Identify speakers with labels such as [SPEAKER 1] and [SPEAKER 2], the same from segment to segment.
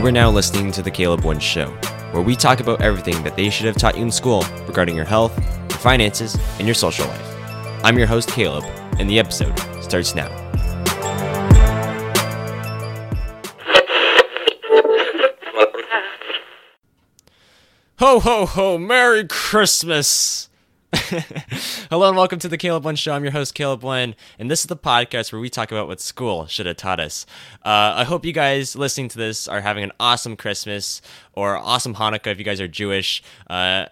[SPEAKER 1] You are now listening to The Caleb One Show, where we talk about everything that they should have taught you in school regarding your health, your finances, and your social life. I'm your host, Caleb, and the episode starts now. Ho, ho, ho, Merry Christmas! Hello and welcome to the Caleb One Show. I'm your host, Caleb One, and this is the podcast where we talk about what school should have taught us. Uh, I hope you guys listening to this are having an awesome Christmas or awesome Hanukkah if you guys are Jewish. Uh,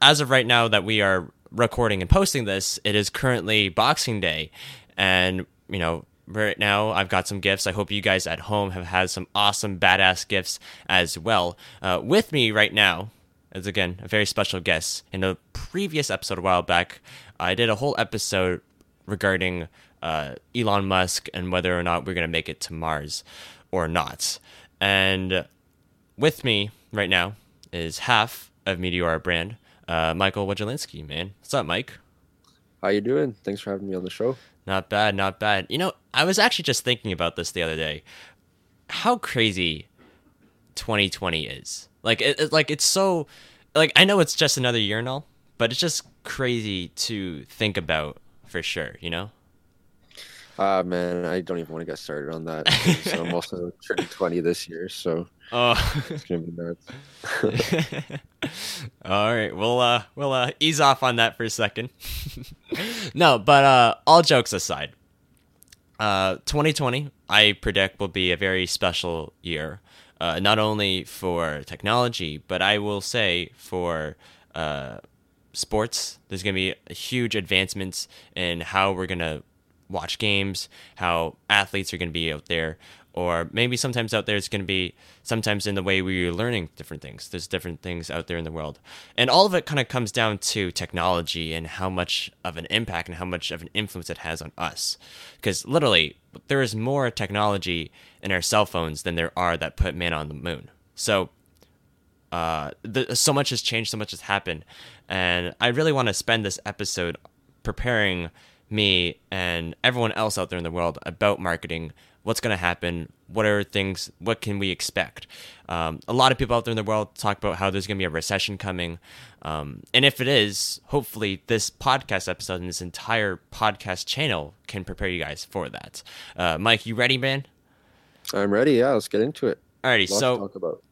[SPEAKER 1] as of right now that we are recording and posting this, it is currently Boxing Day, and you know right now i've got some gifts i hope you guys at home have had some awesome badass gifts as well uh, with me right now is again a very special guest. In a previous episode a while back, I did a whole episode regarding uh, Elon Musk and whether or not we're going to make it to Mars or not. And with me right now is half of Meteora brand, uh, Michael Weglinski, man. What's up, Mike?
[SPEAKER 2] How you doing? Thanks for having me on the show.
[SPEAKER 1] Not bad, not bad. You know, I was actually just thinking about this the other day. How crazy 2020 is. Like it, it, like it's so like I know it's just another year and all, but it's just crazy to think about for sure, you know?
[SPEAKER 2] Ah uh, man, I don't even want to get started on that. so I'm also turning 20 this year, so
[SPEAKER 1] oh.
[SPEAKER 2] it's gonna be nuts.
[SPEAKER 1] all right, we'll uh we'll uh ease off on that for a second. no, but uh all jokes aside, uh 2020 I predict will be a very special year uh, not only for technology, but I will say for uh, sports. There's going to be huge advancements in how we're going to watch games, how athletes are going to be out there, or maybe sometimes out there it's going to be sometimes in the way we're learning different things. There's different things out there in the world. And all of it kind of comes down to technology and how much of an impact and how much of an influence it has on us. Because literally, there is more technology in our cell phones than there are that put man on the moon. So, uh, the, so much has changed, so much has happened. And I really want to spend this episode preparing me and everyone else out there in the world about marketing what's going to happen what are things what can we expect? Um, a lot of people out there in the world talk about how there's going to be a recession coming. Um, and if it is hopefully this podcast episode and this entire podcast channel can prepare you guys for that. Uh, mike you ready man?
[SPEAKER 2] I'm ready. Yeah let's get into it.
[SPEAKER 1] Alrighty Lots so talk about.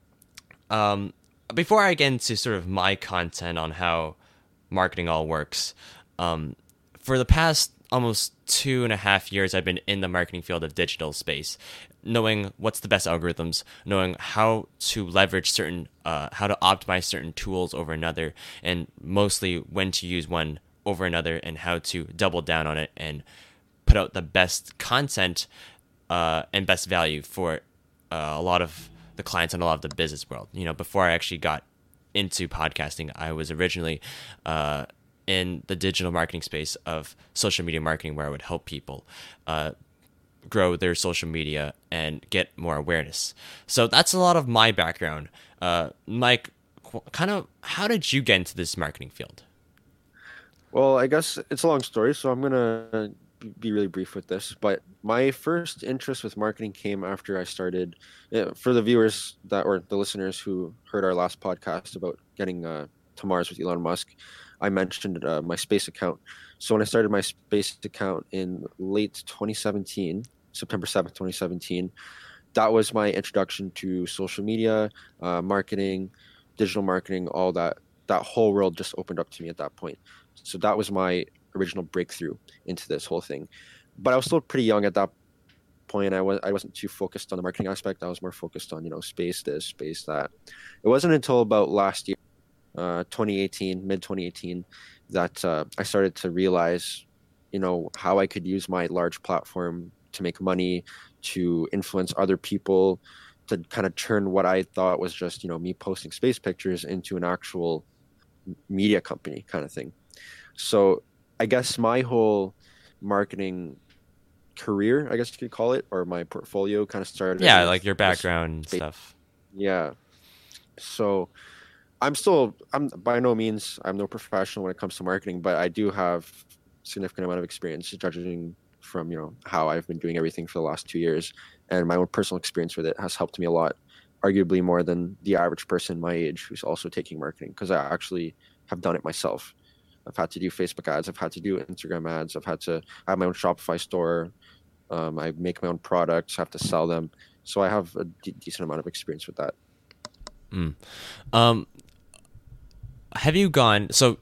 [SPEAKER 1] um, before i get into sort of my content on how marketing all works um, for the past almost two and a half years I've been in the marketing field of digital space, knowing what's the best algorithms, knowing how to leverage certain, uh, how to optimize certain tools over another, and mostly when to use one over another and how to double down on it and put out the best content uh, and best value for uh, a lot of the clients and a lot of the business world. You know, before I actually got into podcasting, I was originally uh, in the digital marketing space of social media marketing where I would help people uh, grow their social media and get more awareness. So that's a lot of my background. Uh, Mike, kind of, how did you get into this marketing field?
[SPEAKER 2] Well, I guess it's a long story, so I'm gonna be really brief with this. But my first interest with marketing came after I started. For the viewers that or the listeners who heard our last podcast about getting uh, to Mars with Elon Musk, I mentioned uh, my space account. So when I started my space account in late 2017, September 7th, 2017, that was my introduction to social media, uh, marketing, digital marketing, all that. That whole world just opened up to me at that point. So that was my original breakthrough into this whole thing. But I was still pretty young at that point. I was I wasn't too focused on the marketing aspect. I was more focused on you know space this, space that. It wasn't until about last year uh, 2018, mid 2018, that uh, I started to realize, you know, how I could use my large platform to make money, to influence other people, to kind of turn what I thought was just, you know, me posting space pictures into an actual media company kind of thing. So I guess my whole marketing career, I guess you could call it, or my portfolio kind of started.
[SPEAKER 1] Yeah, like your background stuff.
[SPEAKER 2] Yeah. So I'm still I'm by no means I'm no professional when it comes to marketing, but I do have significant amount of experience judging from you know how I've been doing everything for the last two years, and my own personal experience with it has helped me a lot arguably more than the average person my age who's also taking marketing because I actually have done it myself. I've had to do Facebook ads, I've had to do Instagram ads, I've had to I have my own Shopify store. Um, I make my own products, I have to sell them. So I have a d- decent amount of experience with that.
[SPEAKER 1] Mm. Um, have you gone? So,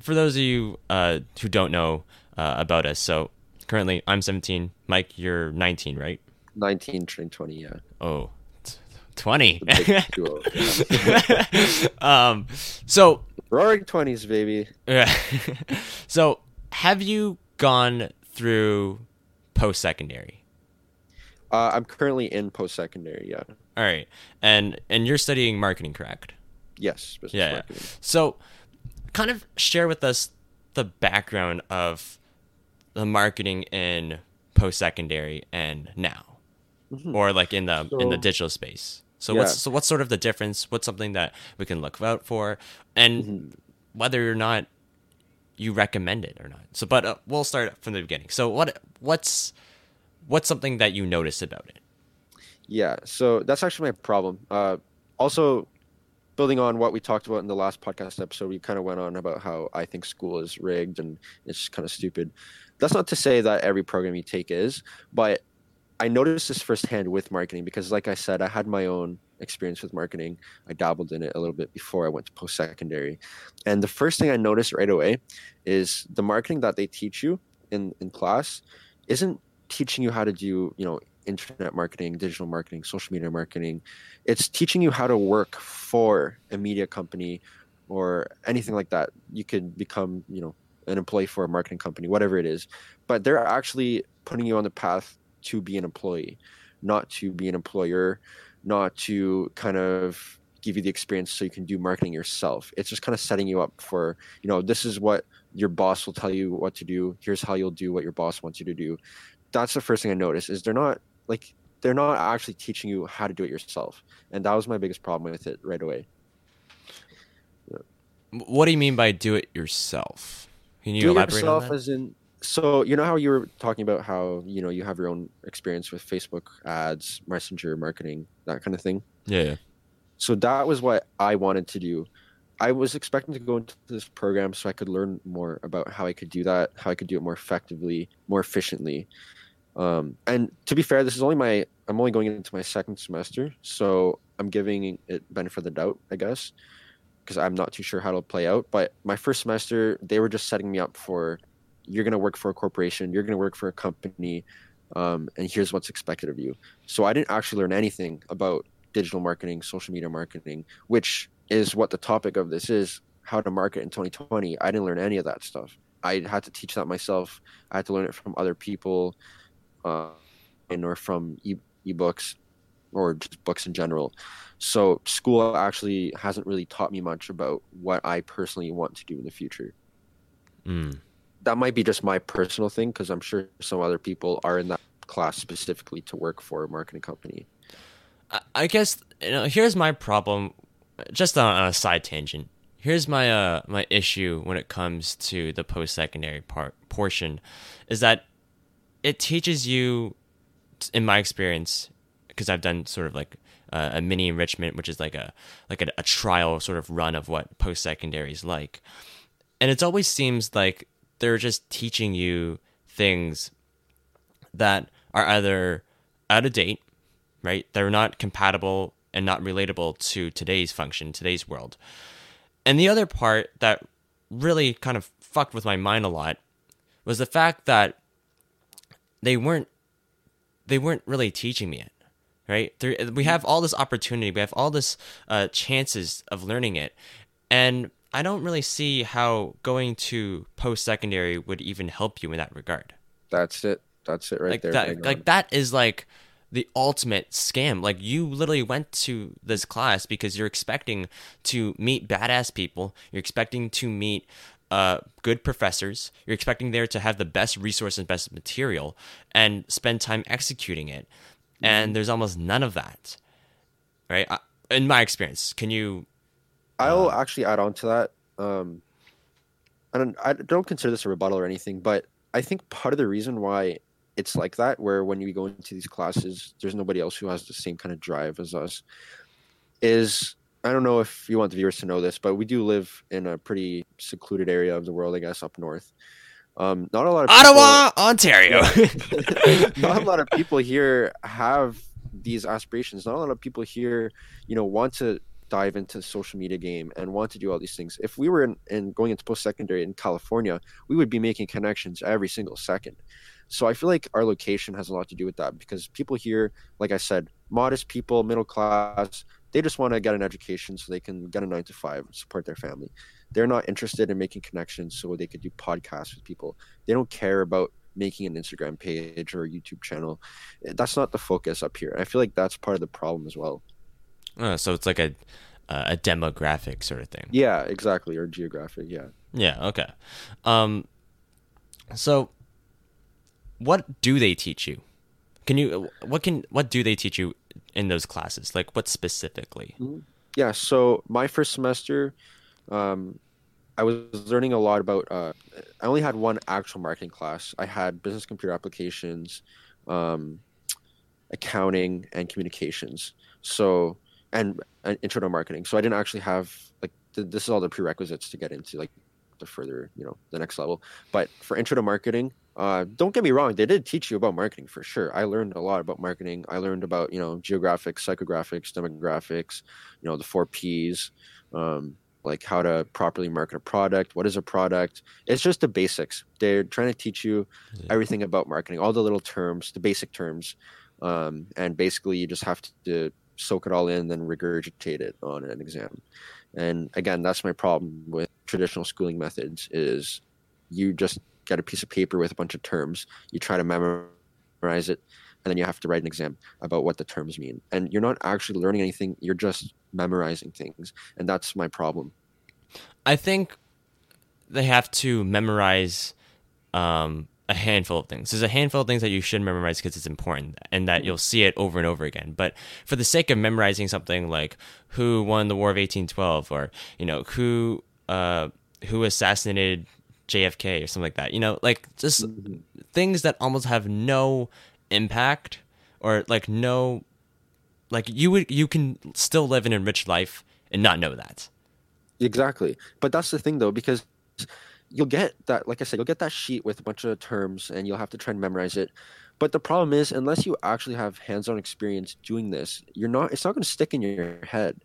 [SPEAKER 1] for those of you uh, who don't know uh, about us, so currently I'm 17. Mike, you're 19, right?
[SPEAKER 2] 19, turning 20, yeah.
[SPEAKER 1] Oh, t- 20.
[SPEAKER 2] Duo, yeah.
[SPEAKER 1] um, so
[SPEAKER 2] Roaring 20s, baby.
[SPEAKER 1] Yeah. so, have you gone through post secondary?
[SPEAKER 2] Uh, I'm currently in post secondary, yeah.
[SPEAKER 1] All right, and and you're studying marketing, correct?
[SPEAKER 2] Yes,
[SPEAKER 1] Yeah, yeah. So, kind of share with us the background of the marketing in post secondary and now,
[SPEAKER 2] Mhm.
[SPEAKER 1] or like in the in the digital space. So
[SPEAKER 2] Yeah.
[SPEAKER 1] what's so what's sort of the difference? What's something that we can look out for, and
[SPEAKER 2] Mhm.
[SPEAKER 1] whether or not you recommend it or not. So, but uh, we'll start from the beginning. So, what what's what's something that you notice about it?
[SPEAKER 2] Yeah, so that's actually my problem. Uh, also, building on what we talked about in the last podcast episode, we kind of went on about how I think school is rigged and it's kind of stupid. That's not to say that every program you take is, but I noticed this firsthand with marketing because, like I said, I had my own experience with marketing. I dabbled in it a little bit before I went to post secondary. And the first thing I noticed right away is the marketing that they teach you in, in class isn't teaching you how to do, you know, internet marketing, digital marketing, social media marketing. It's teaching you how to work for a media company or anything like that. You could become, you know, an employee for a marketing company, whatever it is. But they're actually putting you on the path to be an employee, not to be an employer, not to kind of give you the experience so you can do marketing yourself. It's just kind of setting you up for, you know, this is what your boss will tell you what to do. Here's how you'll do what your boss wants you to do. That's the first thing I noticed is they're not like they're not actually teaching you how to do it yourself. And that was my biggest problem with it right away.
[SPEAKER 1] What do you mean by do it yourself? Can you
[SPEAKER 2] do
[SPEAKER 1] elaborate
[SPEAKER 2] yourself
[SPEAKER 1] on that?
[SPEAKER 2] as in so you know how you were talking about how you know you have your own experience with facebook ads messenger marketing that kind of thing
[SPEAKER 1] yeah, yeah.
[SPEAKER 2] so that was what i wanted to do i was expecting to go into this program so i could learn more about how i could do that how i could do it more effectively more efficiently um, and to be fair this is only my i'm only going into my second semester so i'm giving it benefit of the doubt i guess because i'm not too sure how it'll play out. But my first semester they were just setting me up for you're going to work for a corporation you're going to work for a company um, and here's what's expected of you. So i didn't actually learn anything about digital marketing social media marketing which is what the topic of this is how to market in 2020 i didn't learn any of that stuff. I had to teach that myself. I had to learn it from other people uh, and or from e- ebooks or just books in general so school actually hasn't really taught me much about what i personally want to do in the future
[SPEAKER 1] Mm.
[SPEAKER 2] that might be just my personal thing because I'm sure some other people are in that class specifically to work for a marketing company.
[SPEAKER 1] I, guess you know. Here's my problem. Just on, on a side tangent. Here's my uh my issue when it comes to the post secondary part portion, is that it teaches you, in my experience, because I've done sort of like uh, a mini enrichment, which is like a like a, a trial sort of run of what post secondary is like, and it always seems like they're just teaching you things that are either out of date, right? They're not compatible and not relatable to today's function, today's world. And the other part that really kind of fucked with my mind a lot was the fact that they weren't they weren't really teaching me it right? There, we have all this opportunity. We have all this uh, chances of learning it. And i don't really see how going to post-secondary would even help you in that regard.
[SPEAKER 2] That's it. That's it right
[SPEAKER 1] like
[SPEAKER 2] there.
[SPEAKER 1] that like that is like the ultimate scam. Like you literally went to this class because you're expecting to meet badass people. You're expecting to meet uh, good professors you're expecting there to have the best resource and best material and spend time executing it
[SPEAKER 2] Mm-hmm.
[SPEAKER 1] and there's almost none of that right I, in my experience can you
[SPEAKER 2] I'll actually add on to that. Um, I don't. I don't consider this a rebuttal or anything, but I think part of the reason why it's like that, where when you go into these classes, there's nobody else who has the same kind of drive as us, is I don't know if you want the viewers to know this, but we do live in a pretty secluded area of the world, I guess, up north. Um, not a lot of
[SPEAKER 1] Ottawa, Ontario.
[SPEAKER 2] not a lot of people here have these aspirations. Not a lot of people here, you know, want to dive into the social media game and want to do all these things. If we were in, in going into post secondary in California, we would be making connections every single second. So I feel like our location has a lot to do with that because people here, like I said, modest people, middle class, they just want to get an education so they can get a nine to five and support their family. They're not interested in making connections so they could do podcasts with people. They don't care about making an Instagram page or a YouTube channel. That's not the focus up here. I feel like that's part of the problem as well.
[SPEAKER 1] Uh, so it's like a a demographic sort of thing.
[SPEAKER 2] Yeah, exactly, or geographic. Yeah.
[SPEAKER 1] Yeah. Okay. Um. So, what do they teach you? Can you what can what do they teach you in those classes? Like what specifically?
[SPEAKER 2] Mm-hmm. Yeah. So my first semester, um, I was learning a lot about. Uh, I only had one actual marketing class. I had business computer applications, um, accounting, and communications. So and, and intro to marketing. So I didn't actually have like th- this is all the prerequisites to get into like the further you know the next level. But for intro to marketing, uh, don't get me wrong, they did teach you about marketing for sure. I learned a lot about marketing. I learned about you know geographics, psychographics, demographics, you know the four P's. Um, like how to properly market a product what is a product it's just the basics they're trying to teach you everything about marketing all the little terms the basic terms um, and basically you just have to soak it all in, then regurgitate it on an exam. And again, that's my problem with traditional schooling methods is you just get a piece of paper with a bunch of terms, you try to memorize it, and then you have to write an exam about what the terms mean. And you're not actually learning anything, you're just memorizing things. And that's my problem.
[SPEAKER 1] I think they have to memorize um, a handful of things. There's a handful of things that you should memorize because it's important and that you'll see it over and over again. But for the sake of memorizing something like who won the War of 1812 or, you know, who uh, who assassinated JFK or something like that, you know, like just mm-hmm. things that almost have no impact or like no like you would you can still live an enriched life and not know that.
[SPEAKER 2] Exactly. But that's the thing though because you'll get that like i said you'll get that sheet with a bunch of terms and you'll have to try and memorize it but the problem is unless you actually have hands-on experience doing this you're not it's not going to stick in your head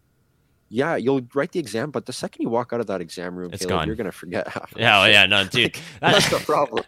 [SPEAKER 2] yeah you'll write the exam but the second you walk out of that exam room
[SPEAKER 1] it's
[SPEAKER 2] Caleb,
[SPEAKER 1] gone.
[SPEAKER 2] you're going to forget half
[SPEAKER 1] yeah oh, yeah no dude
[SPEAKER 2] that's the problem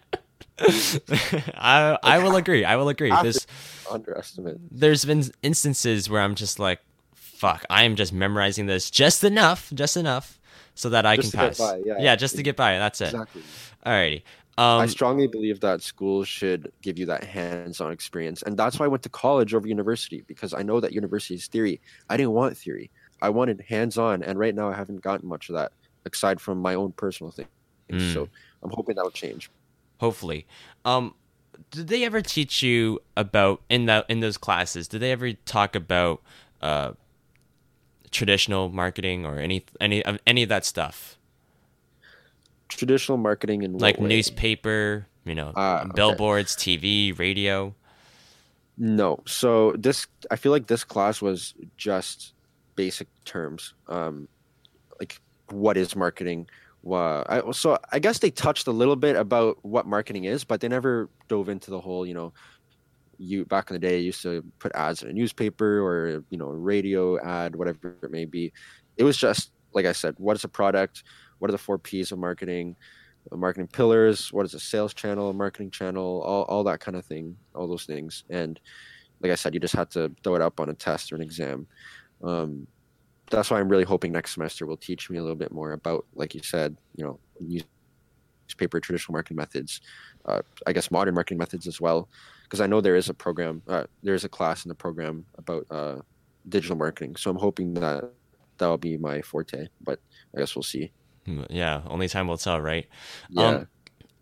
[SPEAKER 1] I I will agree. I will agree. There's
[SPEAKER 2] underestimate.
[SPEAKER 1] There's been instances where I'm just like, fuck, I am just memorizing this just enough, just enough so that I
[SPEAKER 2] just
[SPEAKER 1] can pass.
[SPEAKER 2] Yeah,
[SPEAKER 1] yeah, just to get by. That's it.
[SPEAKER 2] Exactly.
[SPEAKER 1] Alrighty. Um,
[SPEAKER 2] I strongly believe that schools should give you that hands-on experience, and that's why I went to college over university because I know that university is theory. I didn't want theory. I wanted hands-on, and right now I haven't gotten much of that aside from my own personal thing. Mm. So I'm hoping that'll change.
[SPEAKER 1] Hopefully. Um, did they ever teach you about in that in those classes? Did they ever talk about uh, traditional marketing or any any of any of that stuff?
[SPEAKER 2] Traditional marketing and
[SPEAKER 1] like newspaper, you know, uh, billboards, okay. TV, radio.
[SPEAKER 2] No, so this I feel like this class was just basic terms, um, like what is marketing. I, so I guess they touched a little bit about what marketing is, but they never dove into the whole, you know, you back in the day used to put ads in a newspaper or you know a radio ad whatever it may be. It was just like i said what is a product? What are the four p's of marketing? Marketing pillars what is a sales channel marketing channel all, all that kind of thing all those things. And like i said you just had to throw it up on a test or an exam um, that's why i'm really hoping next semester will teach me a little bit more about like you said you know newspaper traditional marketing methods uh, i guess modern marketing methods as well because I know there is a program, uh, there is a class in the program about uh, digital marketing. So I'm hoping that that will be my forte. But I guess we'll see.
[SPEAKER 1] Hmm, yeah, only time will tell, right?
[SPEAKER 2] Yeah. Um,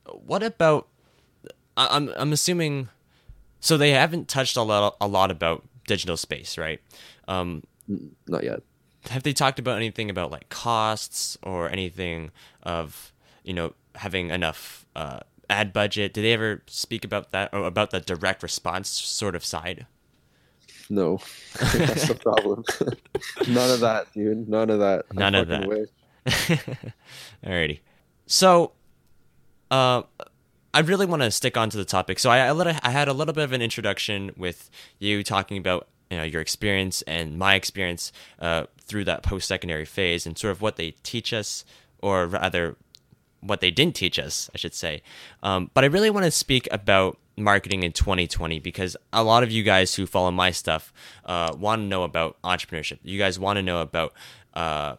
[SPEAKER 1] what about? I'm I'm assuming. So they haven't touched a lot a lot about digital space, right? Um,
[SPEAKER 2] Not yet.
[SPEAKER 1] Have they talked about anything about like costs or anything of you know having enough uh, ad budget? Did they ever speak about that or about the direct response sort of side?
[SPEAKER 2] No, that's the problem. None of that, dude. None of that. I
[SPEAKER 1] None of that.
[SPEAKER 2] wish.
[SPEAKER 1] Alrighty. So, uh, I really want to stick on to the topic. So I, I, let, I had a little bit of an introduction with you talking about you know your experience and my experience uh, through that post-secondary phase and sort of what they teach us, or rather, what they didn't teach us, I should say. Um, but I really want to speak about marketing in 2020 because a lot of you guys who follow my stuff uh, want to know about entrepreneurship. You guys want to know about uh,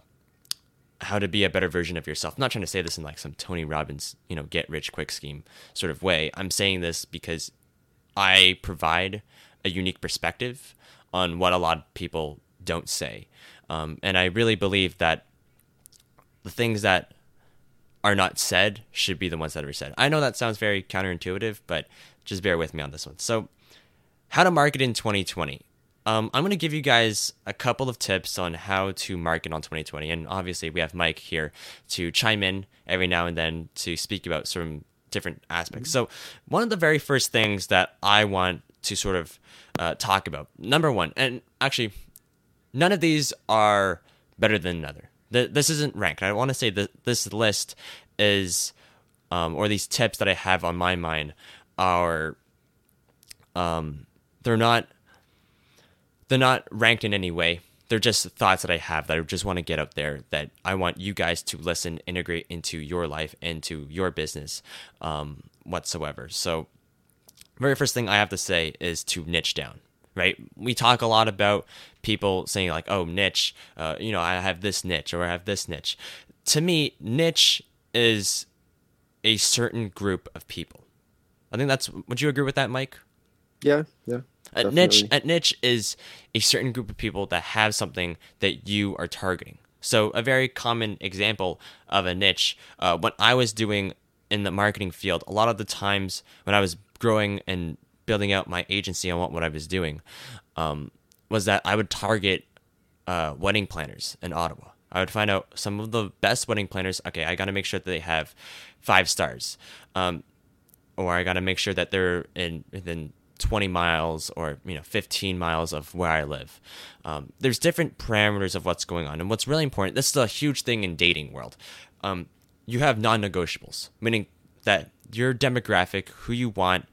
[SPEAKER 1] how to be a better version of yourself. I'm not trying to say this in like some Tony Robbins, you know, get rich quick scheme sort of way. I'm saying this because I provide a unique perspective on what a lot of people don't say. Um, and I really believe that the things that are not said should be the ones that are said. I know that sounds very counterintuitive, but just bear with me on this one. So, how to market in 2020. Um, I'm going to give you guys a couple of tips on how to market on 2020. And obviously, we have Mike here to chime in every now and then to speak about some different aspects. So, one of the very first things that I want to sort of uh, talk about, number one, and actually, none of these are better than another. Th- This isn't ranked. I want to say that this list is, um, or these tips that I have on my mind are, um, they're not they're not ranked in any way. They're just thoughts that I have that I just want to get out there that I want you guys to listen, integrate into your life, into your business, um, whatsoever. So, very first thing I have to say is to niche down. Right? We talk a lot about people saying like, "Oh, niche," uh, you know, I have this niche or I have this niche. To me, niche is a certain group of people. I think that's. Would you agree with that, Mike?
[SPEAKER 2] Yeah, yeah.
[SPEAKER 1] A niche, a niche is a certain group of people that have something that you are targeting. So, a very common example of a niche, uh, what I was doing in the marketing field, a lot of the times when I was growing and building out my agency on what, I was doing, um, was that I would target uh, wedding planners in Ottawa. I would find out some of the best wedding planners. Okay, I got to make sure that they have five stars. Um, or I got to make sure that they're in within 20 miles or you know 15 miles of where I live. Um, there's different parameters of what's going on, and what's really important. This is a huge thing in dating world. Um, you have non-negotiables, meaning that your demographic, who you want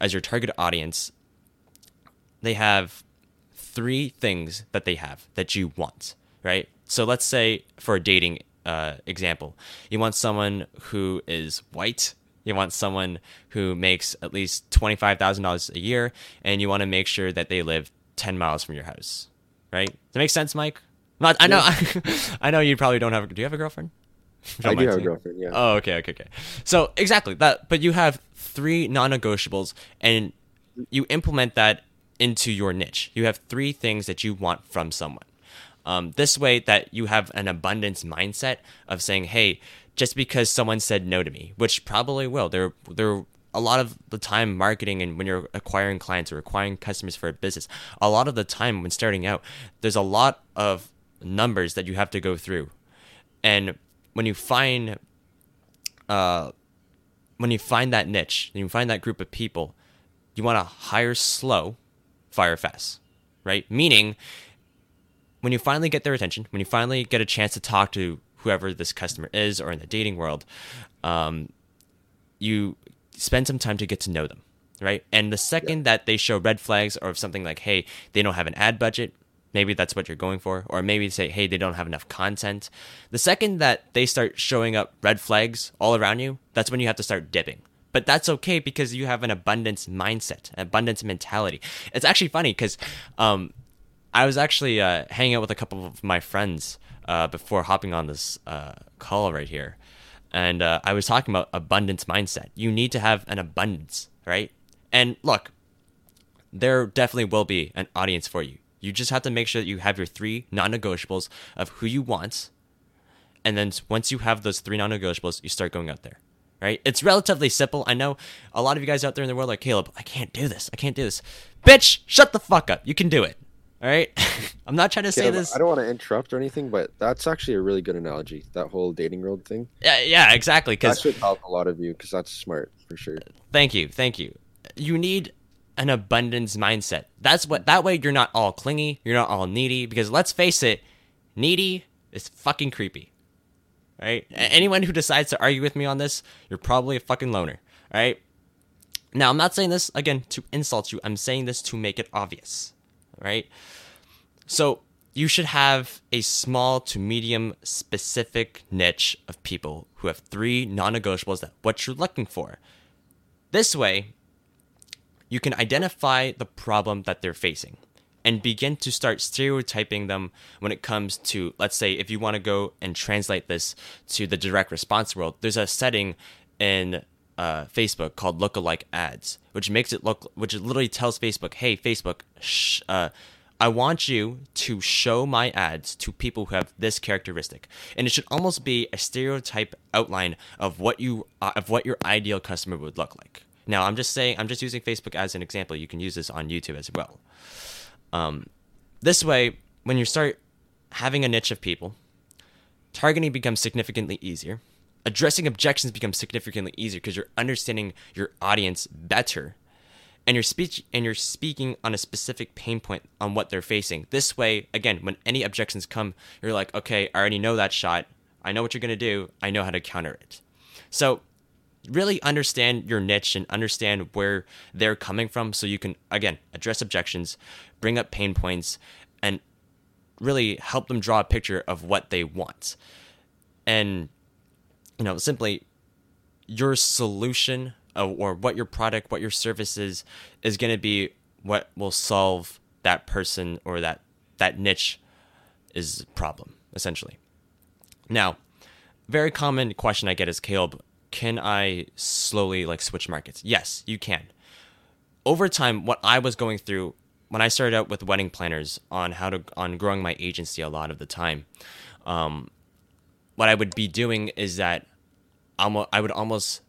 [SPEAKER 1] as your target audience, they have three things that they have that you want, right? So let's say for a dating uh, example, you want someone who is white. You want someone who makes at least twenty five thousand dollars a year, and you want to make sure that they live ten miles from your house, right? Does that make sense, Mike? Not, I know, I know you probably don't have. Do you have a girlfriend?
[SPEAKER 2] I
[SPEAKER 1] don't
[SPEAKER 2] have a girlfriend. Yeah.
[SPEAKER 1] Oh, okay, okay, okay. So exactly that, but you have three non-negotiables, and you implement that into your niche. You have three things that you want from someone. Um, this way, that you have an abundance mindset of saying, "Hey, just because someone said no to me, which probably will, there, there." A lot of the time, marketing and when you're acquiring clients or acquiring customers for a business, a lot of the time when starting out, there's a lot of numbers that you have to go through, and when you find uh, when you find that niche, you find that group of people, you want to hire slow, fire fast, right? Meaning, when you finally get their attention, when you finally get a chance to talk to whoever this customer is or in the dating world, um, you spend some time to get to know them, right? And the second that they show red flags or something like, hey, they don't have an ad budget, maybe that's what you're going for, or maybe say, hey, they don't have enough content. The second that they start showing up red flags all around you, that's when you have to start dipping. But that's okay because you have an abundance mindset, an abundance mentality. It's actually funny because um, I was actually uh, hanging out with a couple of my friends uh, before hopping on this uh, call right here. And uh, I was talking about abundance mindset. You need to have an abundance, right? And look, there definitely will be an audience for you. You just have to make sure that you have your three non negotiables of who you want. And then once you have those three non negotiables, you start going out there, right? It's relatively simple. I know a lot of you guys out there in the world are like, Caleb, I can't do this. I can't do this. Bitch, shut the fuck up. You can do it. All right? I'm not trying to say this.
[SPEAKER 2] I don't want to interrupt or anything, but that's actually a really good analogy. That whole dating world thing.
[SPEAKER 1] Yeah, yeah, exactly.
[SPEAKER 2] That
[SPEAKER 1] Because
[SPEAKER 2] should help a lot of you because that's smart for sure.
[SPEAKER 1] Thank you, thank you. You need an abundance mindset. That's what that way you're not all clingy, you're not all needy because let's face it, needy is fucking creepy. Right? Anyone who decides to argue with me on this, you're probably a fucking loner. Right? Now, I'm not saying this again to insult you. I'm saying this to make it obvious. Right? So, you should have a small to medium specific niche of people who have three non-negotiables that what you're looking for. This way, you can identify the problem that they're facing and begin to start stereotyping them when it comes to let's say if you want to go and translate this to the direct response world there's a setting in uh, facebook called lookalike ads which makes it look which literally tells facebook hey facebook sh- uh, i want you to show my ads to people who have this characteristic. And it should almost be a stereotype outline of what you uh, of what your ideal customer would look like now i'm just saying i'm just using facebook as an example you can use this on youtube as well um, this way, when you start having a niche of people, targeting becomes significantly easier. Addressing objections becomes significantly easier because you're understanding your audience better, and you're speech and you're speaking on a specific pain point on what they're facing. This way, again, when any objections come, you're like, okay, I already know that shot. I know what you're gonna do. I know how to counter it. So really understand your niche and understand where they're coming from so you can again address objections bring up pain points and really help them draw a picture of what they want. And you know simply your solution uh, or what your product what your service is is going to be what will solve that person or that that niche is problem essentially. Now very common question i get is caleb can I slowly like switch markets? Yes, you can. Over time, what I was going through when I started out with wedding planners on how to on growing my agency a lot of the time, um, what I would be doing is that I would almost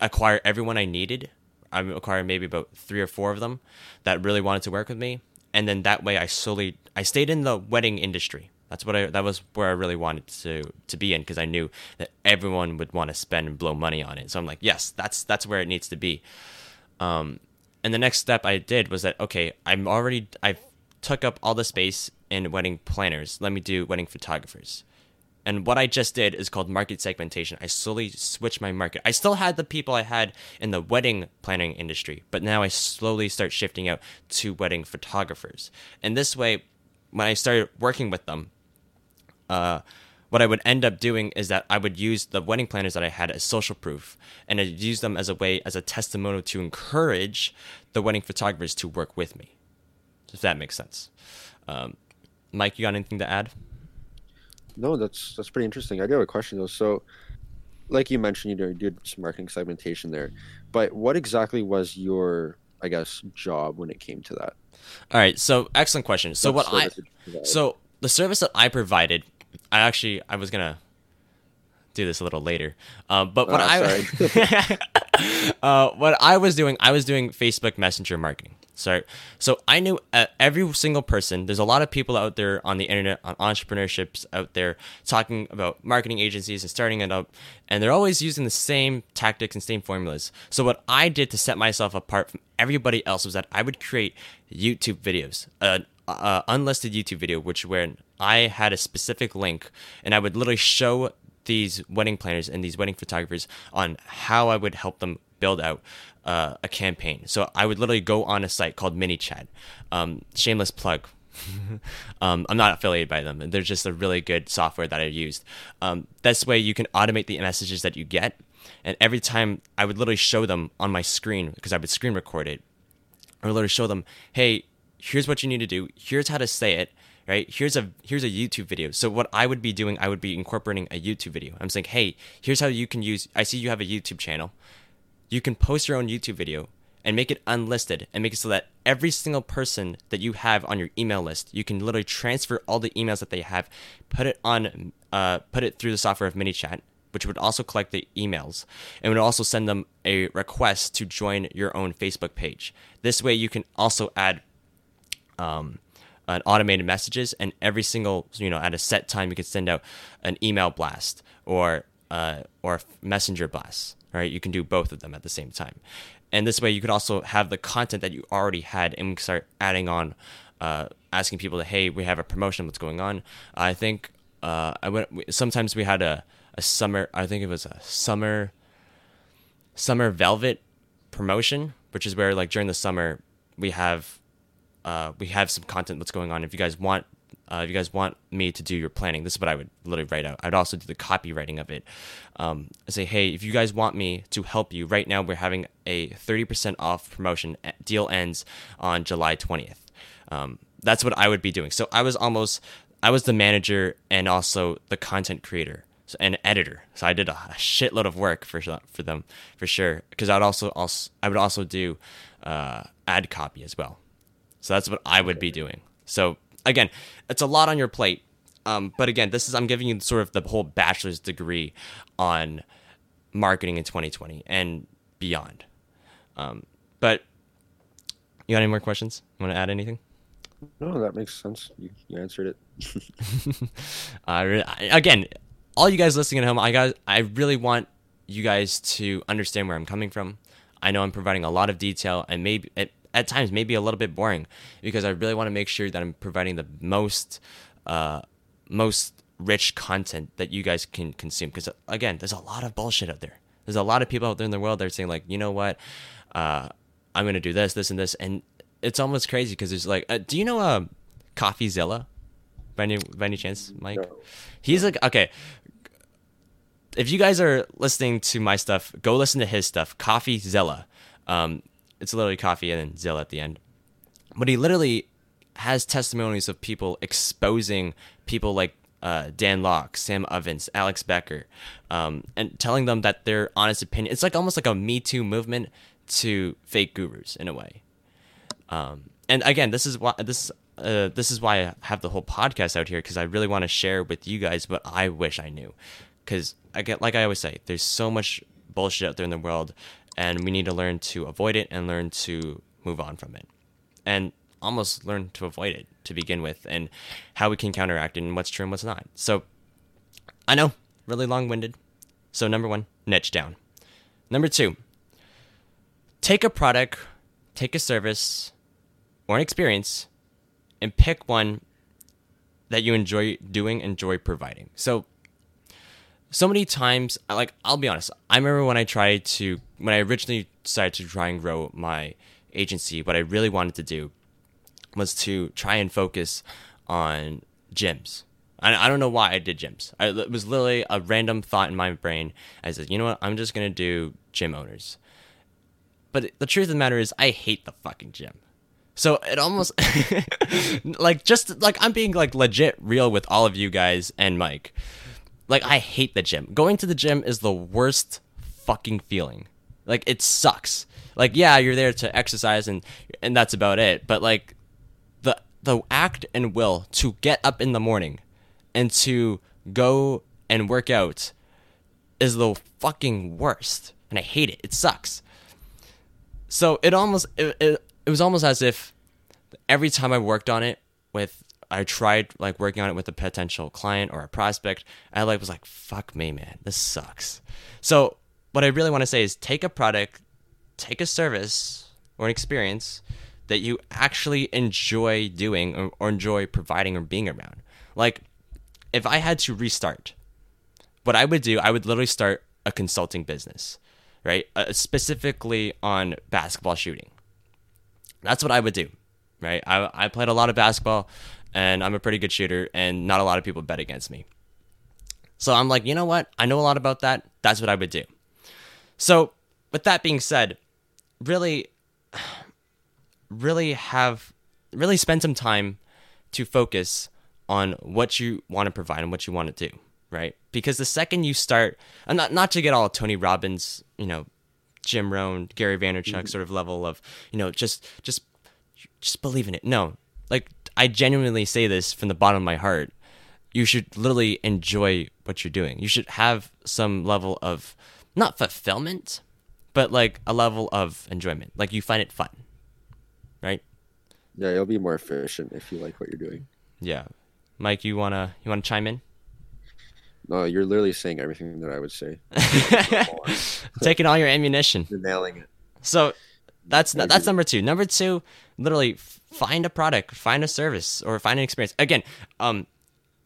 [SPEAKER 1] acquire everyone I needed. I would acquire maybe about three or four of them that really wanted to work with me, and then that way I slowly I stayed in the wedding industry that's what I that was where I really wanted to to be in because I knew that everyone would want to spend and blow money on it. So I'm like, yes, that's that's where it needs to be. Um, and the next step I did was that okay, I'm already I've took up all the space in wedding planners. Let me do wedding photographers. And what I just did is called market segmentation. I slowly switched my market. I still had the people I had in the wedding planning industry, but now I slowly start shifting out to wedding photographers. And this way, when I started working with them, uh, what I would end up doing is that I would use the wedding planners that I had as social proof, and I'd use them as a way, as a testimonial to encourage the wedding photographers to work with me. If that makes sense. Um, Mike, you got anything to add?
[SPEAKER 2] No, that's that's pretty interesting. I do have a question though. So, like you mentioned, you did some marketing segmentation there, but what exactly was your, I guess, job when it came to that?
[SPEAKER 1] All right. So, excellent question. So, what I so the service that I provided I actually I was gonna do this a little later, uh, but what oh, I uh, what I was doing, I was doing Facebook Messenger marketing. Sorry, so I knew uh, every single person. There's a lot of people out there on the internet, on entrepreneurships out there, talking about marketing agencies and starting it up, and they're always using the same tactics and same formulas. So what I did to set myself apart from everybody else was that I would create YouTube videos, uh, uh, unlisted YouTube video, which when I had a specific link, and I would literally show these wedding planners and these wedding photographers on how I would help them build out uh, a campaign. So I would literally go on a site called ManyChat. Um, shameless plug. um, I'm not affiliated by them. They're just a really good software that I used. Um, this way, you can automate the messages that you get. And every time I would literally show them on my screen because I would screen record it. I would literally show them, hey, here's what you need to do. Here's how to say it. Right here's a here's a YouTube video. So what I would be doing, I would be incorporating a YouTube video. I'm saying, hey, here's how you can use. I see you have a YouTube channel. You can post your own YouTube video and make it unlisted and make it so that every single person that you have on your email list, you can literally transfer all the emails that they have, put it on, uh, put it through the software of ManyChat, which would also collect the emails and would also send them a request to join your own Facebook page. This way, you can also add um, an automated messages, and every single you know at a set time you could send out an email blast or uh, or messenger blast. Right, you can do both of them at the same time, and this way you could also have the content that you already had, and start adding on, uh, asking people to, hey, we have a promotion, what's going on? I think uh, I went. Sometimes we had a a summer. I think it was a summer summer velvet promotion, which is where like during the summer we have uh, we have some content what's going on. If you guys want uh, if you guys want me to do your planning, this is what I would literally write out. I'd also do the copywriting of it. Um, say, hey, if you guys want me to help you, right now we're having a 30% off promotion. Deal ends on July 20th. Um, that's what I would be doing. So I was almost, I was the manager and also the content creator and editor. So I did a shitload of work for for them for sure. Because I'd also also I would also do uh, ad copy as well. So that's what I would be doing. So again, it's a lot on your plate. Um, but again, this is I'm giving you sort of the whole bachelor's degree on marketing in 2020 and beyond. Um, but you got any more questions? Want to add anything?
[SPEAKER 2] No, that makes sense. You, you answered it.
[SPEAKER 1] uh, again, all you guys listening at home, I guys, I really want you guys to understand where I'm coming from. I know I'm providing a lot of detail and maybe at, at times maybe a little bit boring because I really want to make sure that I'm providing the most uh, most rich content that you guys can consume. Because again, there's a lot of bullshit out there. There's a lot of people out there in the world that are saying like, you know what, uh, I'm gonna do this, this, and this, and it's almost crazy because there's like, uh, do you know uh, CoffeeZilla? By any by any chance, Mike? No. He's like okay if you guys are listening to my stuff, go listen to his stuff. Coffee Zilla. Um, it's literally coffee and then Zilla at the end. But he literally has testimonies of people exposing people like uh, Dan Lok, Sam Ovens, Alex Becker, um, and telling them that their honest opinion. It's like almost like a Me Too movement to fake gurus in a way. Um, and again, this is why this uh, this is why I have the whole podcast out here because I really want to share with you guys what I wish I knew because I get like I always say, there's so much bullshit out there in the world, and we need to learn to avoid it and learn to move on from it, and almost learn to avoid it to begin with, and how we can counteract it and what's true and what's not. So, I know, really long-winded. So number one, niche down. Number two, take a product, take a service, or an experience, and pick one that you enjoy doing, enjoy providing. So so many times like i'll be honest i remember when i tried to when i originally decided to try and grow my agency what i really wanted to do was to try and focus on gyms. I, I don't know why i did gyms. I, it was literally a random thought in my brain. I said you know what? I'm just to do gym owners. But the truth of the matter is i hate the fucking gym. So it almost like just like i'm being like legit real with all of you guys and mike like I hate the gym. Going to the gym is the worst fucking feeling. Like it sucks. Like yeah, you're there to exercise and and that's about it. But like the the act and will to get up in the morning and to go and work out is the fucking worst. And I hate it. It sucks. So it almost it, it, it was almost as if every time I worked on it with I tried like working on it with a potential client or a prospect. I like was like, fuck me, man, this sucks. So what I really want to say is take a product, take a service or an experience that you actually enjoy doing or, or enjoy providing or being around. Like if I had to restart, what I would do, I would literally start a consulting business, right? Uh, specifically on basketball shooting. That's what I would do, right? I, I played a lot of basketball and I'm a pretty good shooter, and not a lot of people bet against me. So I'm like, you know what? I know a lot about that. That's what I would do. So, with that being said, really, really have, really spend some time to focus on what you want to provide and what you want to do, right? Because the second you start, and not not to get all Tony Robbins, you know, Jim Rohn, Gary Vaynerchuk mm-hmm. sort of level of, you know, just just just believe in it. No, like I genuinely say this from the bottom of my heart. You should literally enjoy what you're doing. You should have some level of not fulfillment, but like a level of enjoyment. Like you find it fun. Right?
[SPEAKER 2] Yeah, you'll be more efficient if you like what you're doing.
[SPEAKER 1] Yeah. Mike, you wanna you wanna chime in?
[SPEAKER 2] No, you're literally saying everything that I would say.
[SPEAKER 1] Taking all your ammunition.
[SPEAKER 2] You're nailing it.
[SPEAKER 1] So that's that's number two. Number two, literally f- find a product, find a service, or find an experience. Again, um,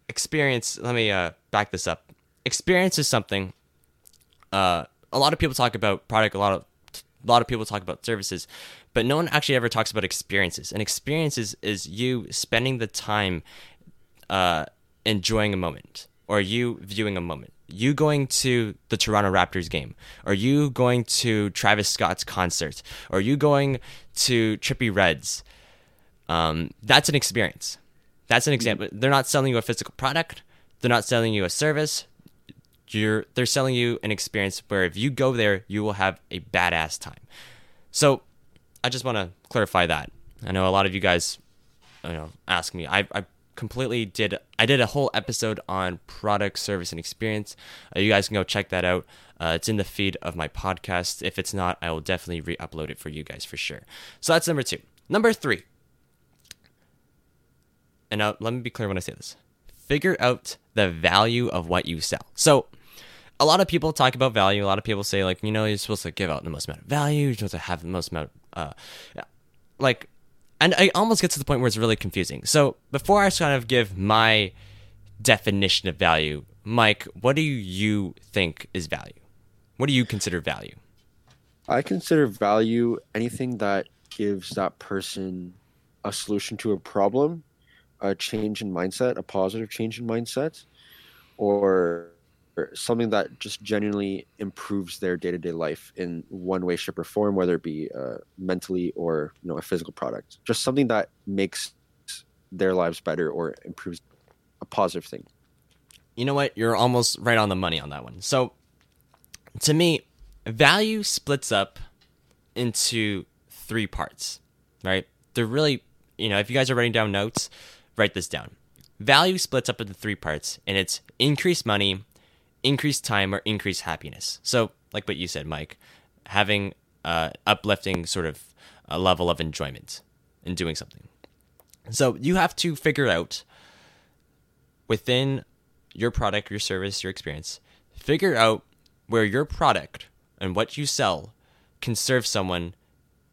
[SPEAKER 1] experience. Let me uh, back this up. Experience is something. Uh, a lot of people talk about product. A lot of a lot of people talk about services, but no one actually ever talks about experiences. And experiences is you spending the time, uh, enjoying a moment, or you viewing a moment. You going to the Toronto Raptors game, or you going to Travis Scott's concert, or you going to Trippy Reds. Um, that's an experience. That's an example. They're not selling you a physical product. They're not selling you a service. You're they're selling you an experience where if you go there, you will have a badass time. So, I just want to clarify that. I know a lot of you guys, you know, ask me. I I completely did. I did a whole episode on product, service, and experience. Uh, you guys can go check that out. Uh, it's in the feed of my podcast. If it's not, I will definitely re-upload it for you guys for sure. So that's number two. Number three and now let me be clear when I say this. Figure out the value of what you sell. So, a lot of people talk about value. A lot of people say like, you know, you're supposed to give out the most amount of value. You're supposed to have the most amount, of, uh, like, and I almost get to the point where it's really confusing. So, before I kind of give my definition of value, Mike, what do you think is value? What do you consider value?
[SPEAKER 2] I consider value anything that gives that person a solution to a problem, a change in mindset, a positive change in mindset, or, something that just genuinely improves their day-to-day life in one way, shape, or form, whether it be uh, mentally or you know a physical product. Just something that makes their lives better or improves a positive thing.
[SPEAKER 1] You know what? You're almost right on the money on that one. So, to me, value splits up into three parts, right? They're really, you know, if you guys are writing down notes, write this down. Value splits up into three parts, and it's increased money, increased time, or increased happiness. So, like what you said, Mike, having uh, uplifting sort of a level of enjoyment in doing something. So, you have to figure out within your product, your service, your experience, figure out where your product and what you sell can serve someone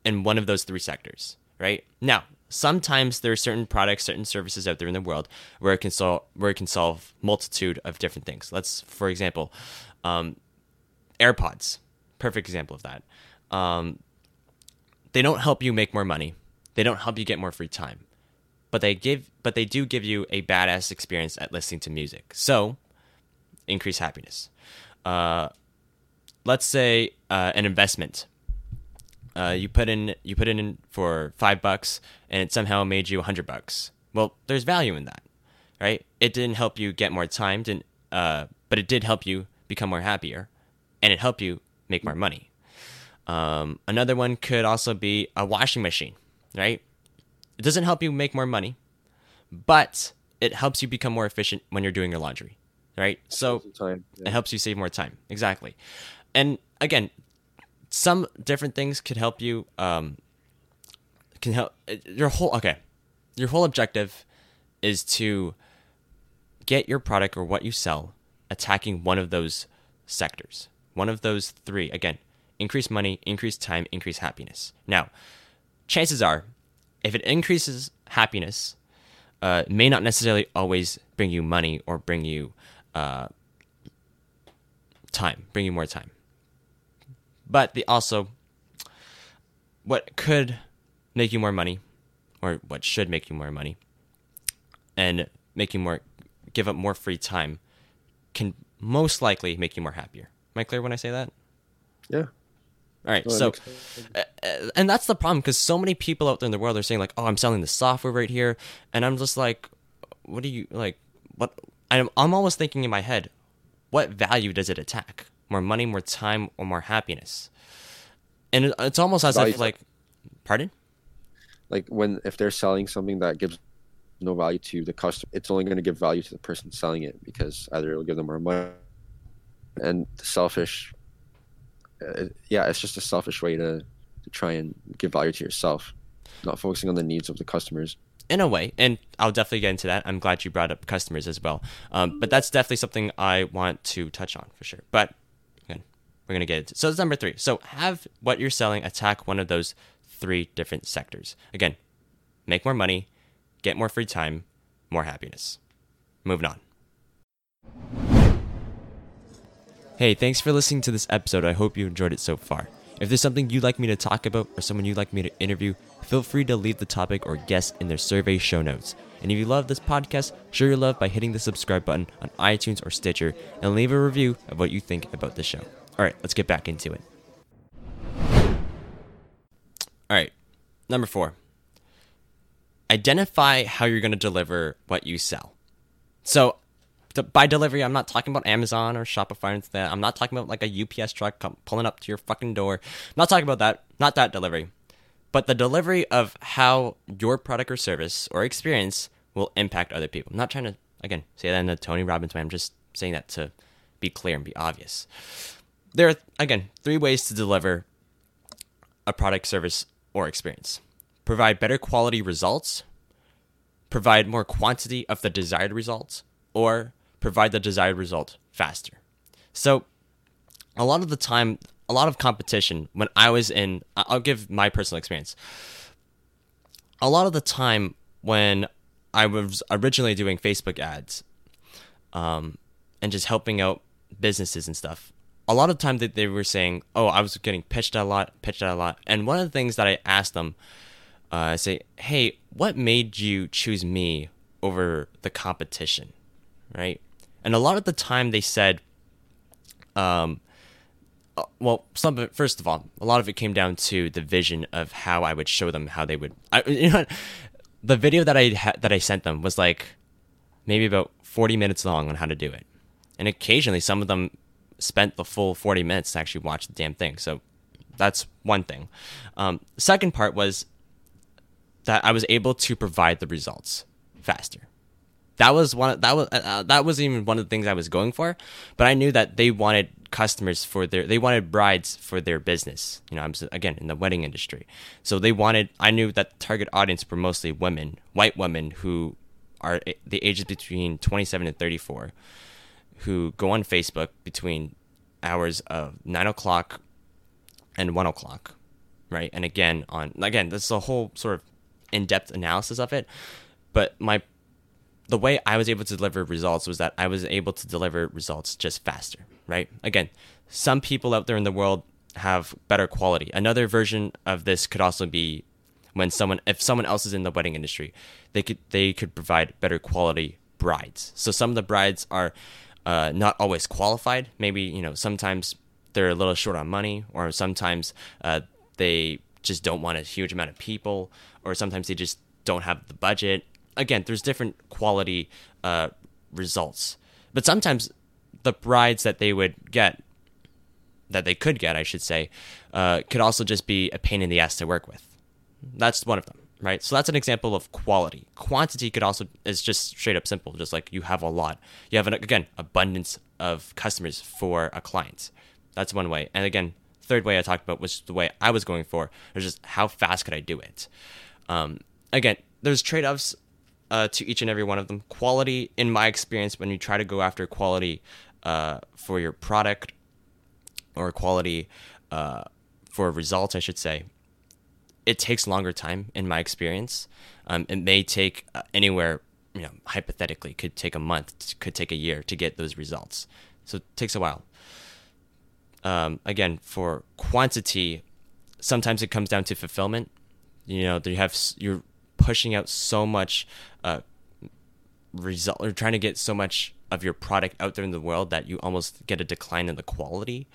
[SPEAKER 1] in one of those three sectors, right? Now, sometimes there are certain products, certain services out there in the world where it can solve where it can solve multitude of different things. Let's, for example, um, AirPods, perfect example of that. Um, they don't help you make more money. They don't help you get more free time, but they give, but they do give you a badass experience at listening to music. So, increase happiness. Uh, let's say uh, an investment uh, you put in you put it in for five bucks and it somehow made you a hundred bucks. Well, there's value in that, right? It didn't help you get more time, didn't, uh, but it did help you become more happier, and it helped you make more money. Um, another one could also be a washing machine, right? It doesn't help you make more money, but it helps you become more efficient when you're doing your laundry, right? So
[SPEAKER 2] Time.
[SPEAKER 1] it helps you save more time. Exactly. And again, some different things could help you. Um, can help your whole okay. Your whole objective is to get your product or what you sell attacking one of those sectors, one of those three. Again, increase money, increase time, increase happiness. Now, chances are, if it increases happiness, uh, may not necessarily always bring you money or bring you uh, time, bring you more time. But the also, what could make you more money, or what should make you more money, and make you more, give up more free time, can most likely make you more happier. Am I clear when I say that?
[SPEAKER 2] Yeah.
[SPEAKER 1] All right,
[SPEAKER 2] Well,
[SPEAKER 1] so uh, uh, and that's the problem because so many people out there in the world are saying like, "Oh, I'm selling the software right here," and I'm just like, "What do you like? What?" I'm I'm almost thinking in my head, what value does it attack? More money, more time, or more happiness? And it's almost as
[SPEAKER 2] Value.
[SPEAKER 1] if like, pardon?
[SPEAKER 2] like when if they're selling something that gives no value to the customer, it's only going to give value to the person selling it because either it'll give them more money, and the selfish. Uh, yeah, it's just a selfish way to to try and give value to yourself, not focusing on the needs of the customers.
[SPEAKER 1] in a way, and I'll definitely get into that. I'm glad you brought up customers as well. Um, but that's definitely something I want to touch on for sure. But we're gonna get it. So it's number three. So have what you're selling attack one of those three different sectors. Again, make more money, get more free time, more happiness. Moving on. Hey, thanks for listening to this episode. I hope you enjoyed it so far. If there's something you'd like me to talk about or someone you'd like me to interview, feel free to leave the topic or guest in their survey show notes. And if you love this podcast, show your love by hitting the subscribe button on iTunes or Stitcher and leave a review of what you think about the show. All right, let's get back into it. All right, number four. Identify how you're going to deliver what you sell. So, by delivery, I'm not talking about Amazon or Shopify and that. I'm not talking about like a UPS truck pulling up to your fucking door. I'm not talking about that. Not that delivery. But the delivery of how your product or service or experience will impact other people. I'm not trying to, again, say that in a Tony Robbins way. I'm just saying that to be clear and be obvious. There are, again, three ways to deliver a product, service, or experience provide better quality results, provide more quantity of the desired results, or provide the desired result faster. So, a lot of the time, a lot of competition, when I was in, I'll give my personal experience. A lot of the time, when I was originally doing Facebook ads um, and just helping out businesses and stuff, a lot of time that they were saying, "Oh, I was getting pitched a lot, pitched a lot," and one of the things that I asked them, uh, I say, "Hey, what made you choose me over the competition?" Right? And a lot of the time they said, um, uh, well, some first of all, a lot of it came down to the vision of how I would show them how they would. I, you know, the video that I ha- that I sent them was like maybe about forty minutes long on how to do it, and occasionally some of them spent the full forty minutes to actually watch the damn thing. So that's one thing. Um, second part was that I was able to provide the results faster that was one that was uh, uh, that was even one of the things I was going for. But I knew that they wanted customers for their they wanted brides for their business. You know, I'm again in the wedding industry, so they wanted. I knew that the target audience were mostly women, white women who are the ages between 27 and 34, who go on Facebook between hours of nine o'clock and one o'clock, right? And again on again, this is a whole sort of in depth analysis of it. But my the way I was able to deliver results was that I was able to deliver results just faster, right? Again, some people out there in the world have better quality. Another version of this could also be when someone if someone else is in the wedding industry, they could they could provide better quality brides. So some of the brides are uh, not always qualified. Maybe you know sometimes they're a little short on money, or sometimes uh, they just don't want a huge amount of people, or sometimes they just don't have the budget again, there's different quality uh, results, but sometimes the brides that they would get, that they could get, I should say, uh, could also just be a pain in the ass to work with. That's one of them, right? So that's an example of quality. Quantity could also is just straight up simple, just like you have a lot. You have an again abundance of customers for a client. That's one way. And again, third way I talked about was the way I was going for, was just how fast could I do it. Um, again, there's trade offs uh, to each and every one of them. Quality, in my experience, when you try to go after quality uh, for your product or quality uh, for results, I should say, it takes longer time. In my experience, um, it may take uh, anywhere, you know, hypothetically, could take a month, could take a year to get those results. So it takes a while. Um, again, for quantity, sometimes it comes down to fulfillment. You know, you have you're pushing out so much uh, result or trying to get so much of your product out there in the world that you almost get a decline in the quality.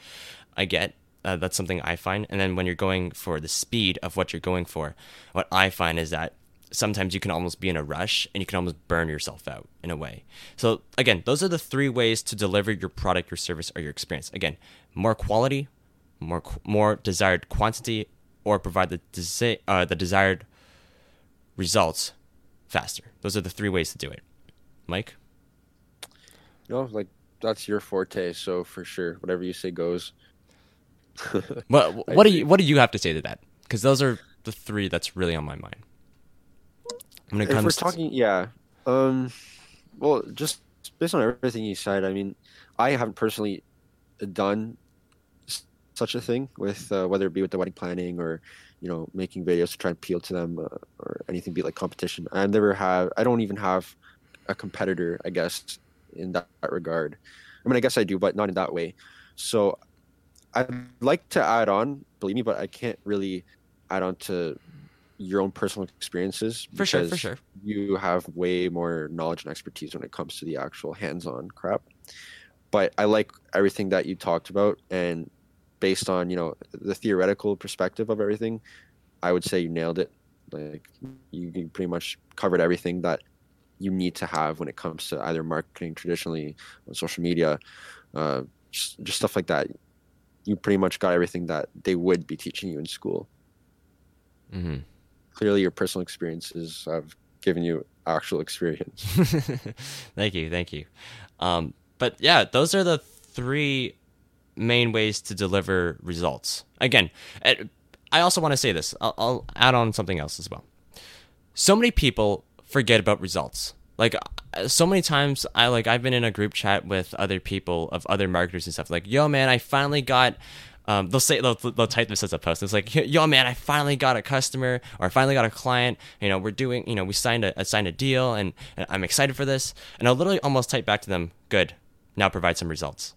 [SPEAKER 1] I get uh, that's something I find. And then when you're going for the speed of what you're going for, what I find is that sometimes you can almost be in a rush and you can almost burn yourself out in a way. So again, those are the three ways to deliver your product, your service, or your experience. Again, more quality, more more desired quantity, or provide the desi- uh, the desired results faster. Those are the three ways to do it. Mike?
[SPEAKER 2] No, like that's your forte, so for sure, whatever you say goes.
[SPEAKER 1] What what do you what do you have to say to that? Because those are the three that's really on my mind. when it
[SPEAKER 2] if
[SPEAKER 1] comes
[SPEAKER 2] we're
[SPEAKER 1] to
[SPEAKER 2] talking, yeah. Um, well, just based on everything you said, I mean, I haven't personally done such a thing with uh, whether it be with the wedding planning or you know making videos to try and appeal to them uh, or anything be like competition. I never have. I don't even have a competitor, I guess, in that regard. I mean, I guess I do, but not in that way. So I'd like to add on, believe me, but I can't really add on to your own personal experiences
[SPEAKER 1] for sure, for
[SPEAKER 2] because
[SPEAKER 1] sure.
[SPEAKER 2] you have way more knowledge and expertise when it comes to the actual hands-on crap. But I like everything that you talked about, and based on you know the theoretical perspective of everything, I would say you nailed it. Like you, you pretty much covered everything that you need to have when it comes to either marketing traditionally on social media, uh, just, just stuff like that. You pretty much got everything that they would be teaching you in school.
[SPEAKER 1] hmm
[SPEAKER 2] Clearly, your personal experiences have given you actual experience.
[SPEAKER 1] thank you, thank you. Um, but yeah, those are the three main ways to deliver results. Again, eh, I also want to say this. I'll, I'll add on something else as well. So many people forget about results. Like uh, so many times, I like I've been in a group chat with other people of other marketers and stuff. Like, yo, man, I finally got. Um, they'll say they'll, they'll type this as a post. It's like, yo, man, I finally got a customer or I finally got a client. You know, we're doing, you know, we signed a, signed a deal and, and I'm excited for this. And I'll literally almost type back to them, good. Now provide some results.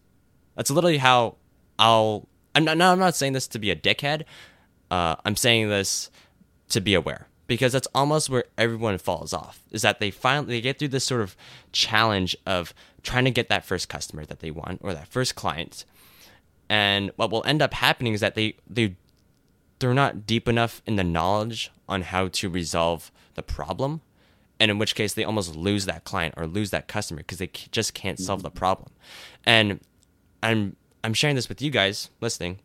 [SPEAKER 1] That's literally how I'll. I'm not. No, I'm not saying this to be a dickhead. Uh, I'm saying this to be aware because that's almost where everyone falls off. Is that they finally they get through this sort of challenge of trying to get that first customer that they want or that first client, and what will end up happening is that they they they're not deep enough in the knowledge on how to resolve the problem and in which case they almost lose that client or lose that customer because they just can't solve the problem and i'm i'm sharing this with you guys listening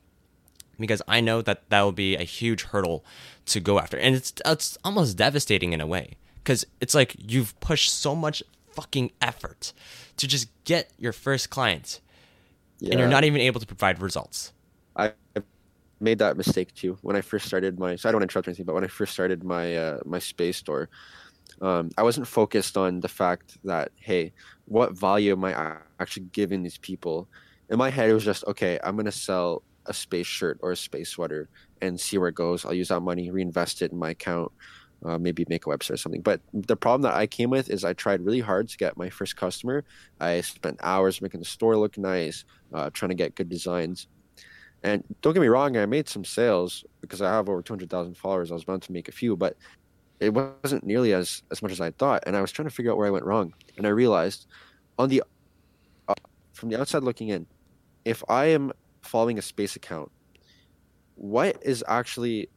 [SPEAKER 1] because i know that that will be a huge hurdle to go after and it's it's almost devastating in a way because it's like you've pushed so much fucking effort to just get your first client
[SPEAKER 2] Yeah.
[SPEAKER 1] and you're not even able to provide results
[SPEAKER 2] I made that mistake too when I first started my. So I don't want to interrupt anything, but when I first started my uh, my space store, um, I wasn't focused on the fact that hey, what value am I actually giving these people? In my head, it was just okay. I'm gonna sell a space shirt or a space sweater and see where it goes. I'll use that money, reinvest it in my account, uh, maybe make a website or something. But the problem that I came with is I tried really hard to get my first customer. I spent hours making the store look nice, uh, trying to get good designs. And don't get me wrong, I made some sales because I have over 200,000 followers. I was bound to make a few, but it wasn't nearly as, as much as I thought. And I was trying to figure out where I went wrong. And I realized on the uh, from the outside looking in, if I am following a space account, what is actually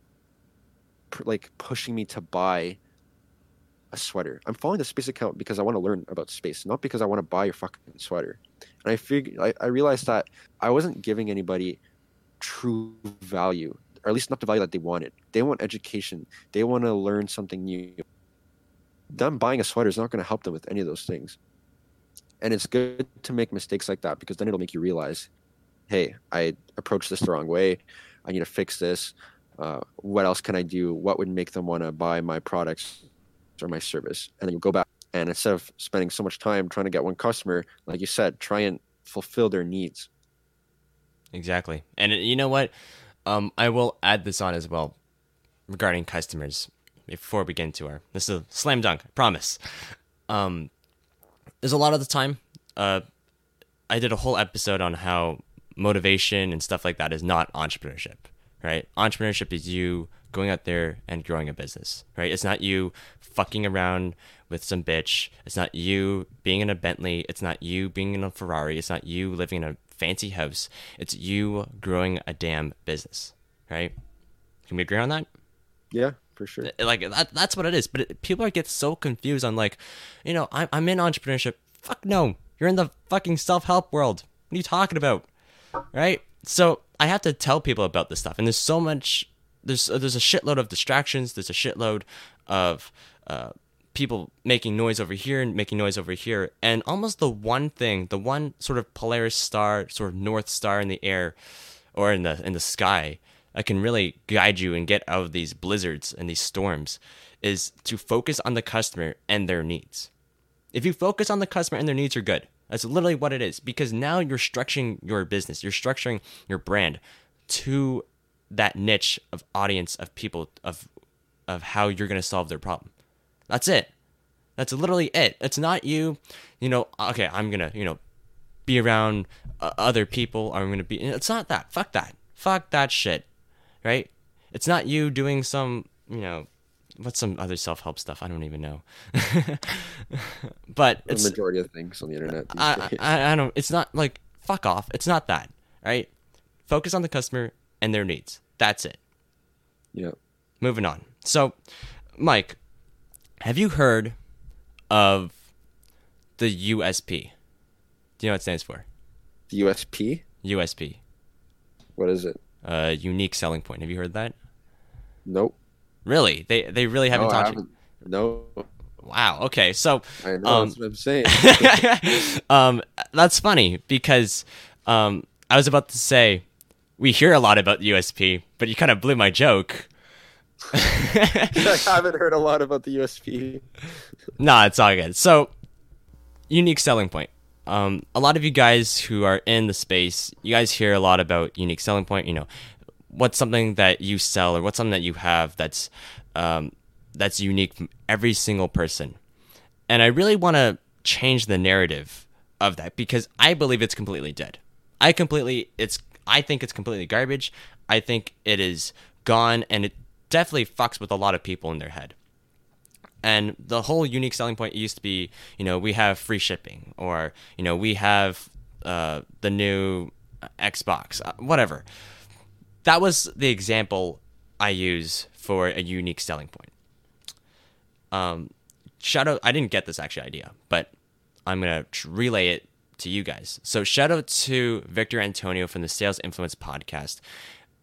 [SPEAKER 2] like pushing me to buy a sweater? I'm following the space account because I want to learn about space, not because I want to buy your fucking sweater. And I figured I, I realized that I wasn't giving anybody true value, or at least not the value that they wanted. They want education. They want to learn something new. Them buying a sweater is not going to help them with any of those things. And it's good to make mistakes like that because then it'll make you realize, hey, I approached this the wrong way. I need to fix this. Uh, what else can I do? What would make them want to buy my products or my service? And then you go back and instead of spending so much time trying to get one customer, like you said, try and fulfill their needs.
[SPEAKER 1] Exactly. And you know what? Um, I will add this on as well regarding customers before we get into our. This is a slam dunk, I promise. Um, there's a lot of the time. Uh, I did a whole episode on how motivation and stuff like that is not entrepreneurship, right? Entrepreneurship is you going out there and growing a business, right? It's not you fucking around with some bitch. It's not you being in a Bentley. It's not you being in a Ferrari. It's not you living in a fancy house. It's you growing a damn business, right? Can we agree on that?
[SPEAKER 2] Yeah, for sure.
[SPEAKER 1] like that, that's what it is but it, people are get so confused on like you know I'm, I'm in entrepreneurship fuck no you're in the fucking self-help world what are you talking about right so i have to tell people about this stuff and there's so much there's there's a shitload of distractions there's a shitload of uh, people making noise over here and making noise over here and almost the one thing the one sort of polaris star sort of north star in the air or in the in the sky that can really guide you and get out of these blizzards and these storms is to focus on the customer and their needs. If you focus on the customer and their needs you're good, that's literally what it is because now you're structuring your business, you're structuring your brand to that niche of audience of people of of how you're going to solve their problem. That's it. That's literally it. It's not you, you know, okay, I'm going to, you know, be around uh, other people. I'm going to be it's not that. Fuck that. Fuck that shit. Right? It's not you doing some, you know, what's some other self-help stuff? I don't even know. but
[SPEAKER 2] The
[SPEAKER 1] it's
[SPEAKER 2] majority of things on the internet.
[SPEAKER 1] I. I I don't. It's not like fuck off. It's not that. Right? Focus on the customer and their needs. That's it.
[SPEAKER 2] yeah.
[SPEAKER 1] Moving on. So, Mike, have you heard of the USP? Do you know what it stands for?
[SPEAKER 2] The USP.
[SPEAKER 1] USP,
[SPEAKER 2] What is it?
[SPEAKER 1] uh, unique selling point. Have you heard that?
[SPEAKER 2] Nope.
[SPEAKER 1] Really? They they really haven't
[SPEAKER 2] no,
[SPEAKER 1] taught you.
[SPEAKER 2] No.
[SPEAKER 1] Wow. Okay. So,
[SPEAKER 2] I know.
[SPEAKER 1] Um,
[SPEAKER 2] that's what I'm saying.
[SPEAKER 1] um, that's funny because um, I was about to say we hear a lot about USP, but you kind of blew my joke.
[SPEAKER 2] I haven't heard a lot about the USP.
[SPEAKER 1] Nah, it's all good. So, unique selling point. Um, a lot of you guys who are in the space, you guys hear a lot about unique selling point. You know, what's something that you sell or what's something that you have that's um, that's unique from every single person. And I really want to change the narrative of that because I believe it's completely dead. I completely it's I think it's completely garbage. I think it is gone and it definitely fucks with a lot of people in their head. And the whole unique selling point used to be, you know, we have free shipping or, you know, we have uh, the new Xbox, uh, whatever. That was the example I use for a unique selling point. Um, shout out, I didn't get this actually idea, but I'm to relay it to you guys. So shout out to Victor Antonio from the Sales Influence podcast.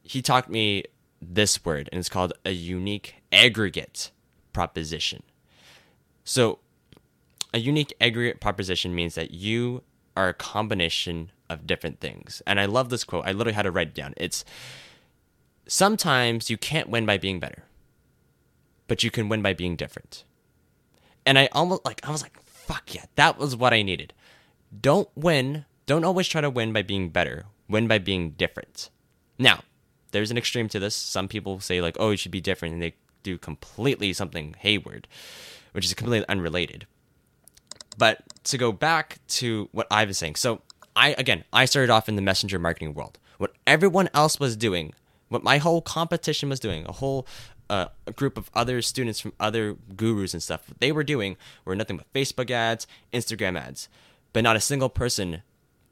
[SPEAKER 1] He taught me this word and it's called a unique aggregate proposition. So a unique aggregate proposition means that you are a combination of different things. And I love this quote. I literally had to write it down. It's sometimes you can't win by being better, but you can win by being different. And I almost like I was like, fuck yeah, that was what I needed. Don't win, don't always try to win by being better. Win by being different. Now, there's an extreme to this. Some people say like, "Oh, you should be different," and they do completely something hayward, which is completely unrelated. But to go back to what I was saying, so I again, I started off in the messenger marketing world. What everyone else was doing, what my whole competition was doing, a whole uh, a group of other students from other gurus and stuff, what they were doing were nothing but Facebook ads, Instagram ads, but not a single person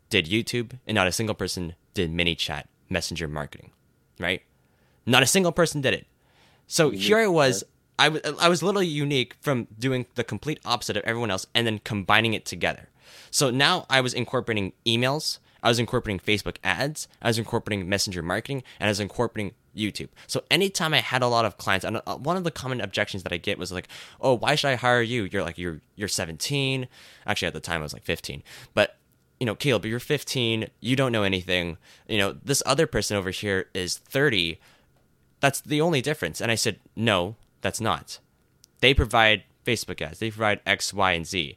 [SPEAKER 1] did YouTube, and not a single person did ManyChat messenger marketing, right? Not a single person did it. So here I was. I was I was literally unique from doing the complete opposite of everyone else and then combining it together. So now I was incorporating emails, I was incorporating Facebook ads, I was incorporating messenger marketing, and I was incorporating YouTube. So anytime I had a lot of clients, and uh, one of the common objections that I get was like, "Oh, why should I hire you? You're like you're you're 17." Actually, at the time I was like 15, but you know, Caleb, but you're 15, you don't know anything. You know, this other person over here is 30. That's the only difference. And I said, no, that's not. They provide Facebook ads, they provide X, Y, and Z.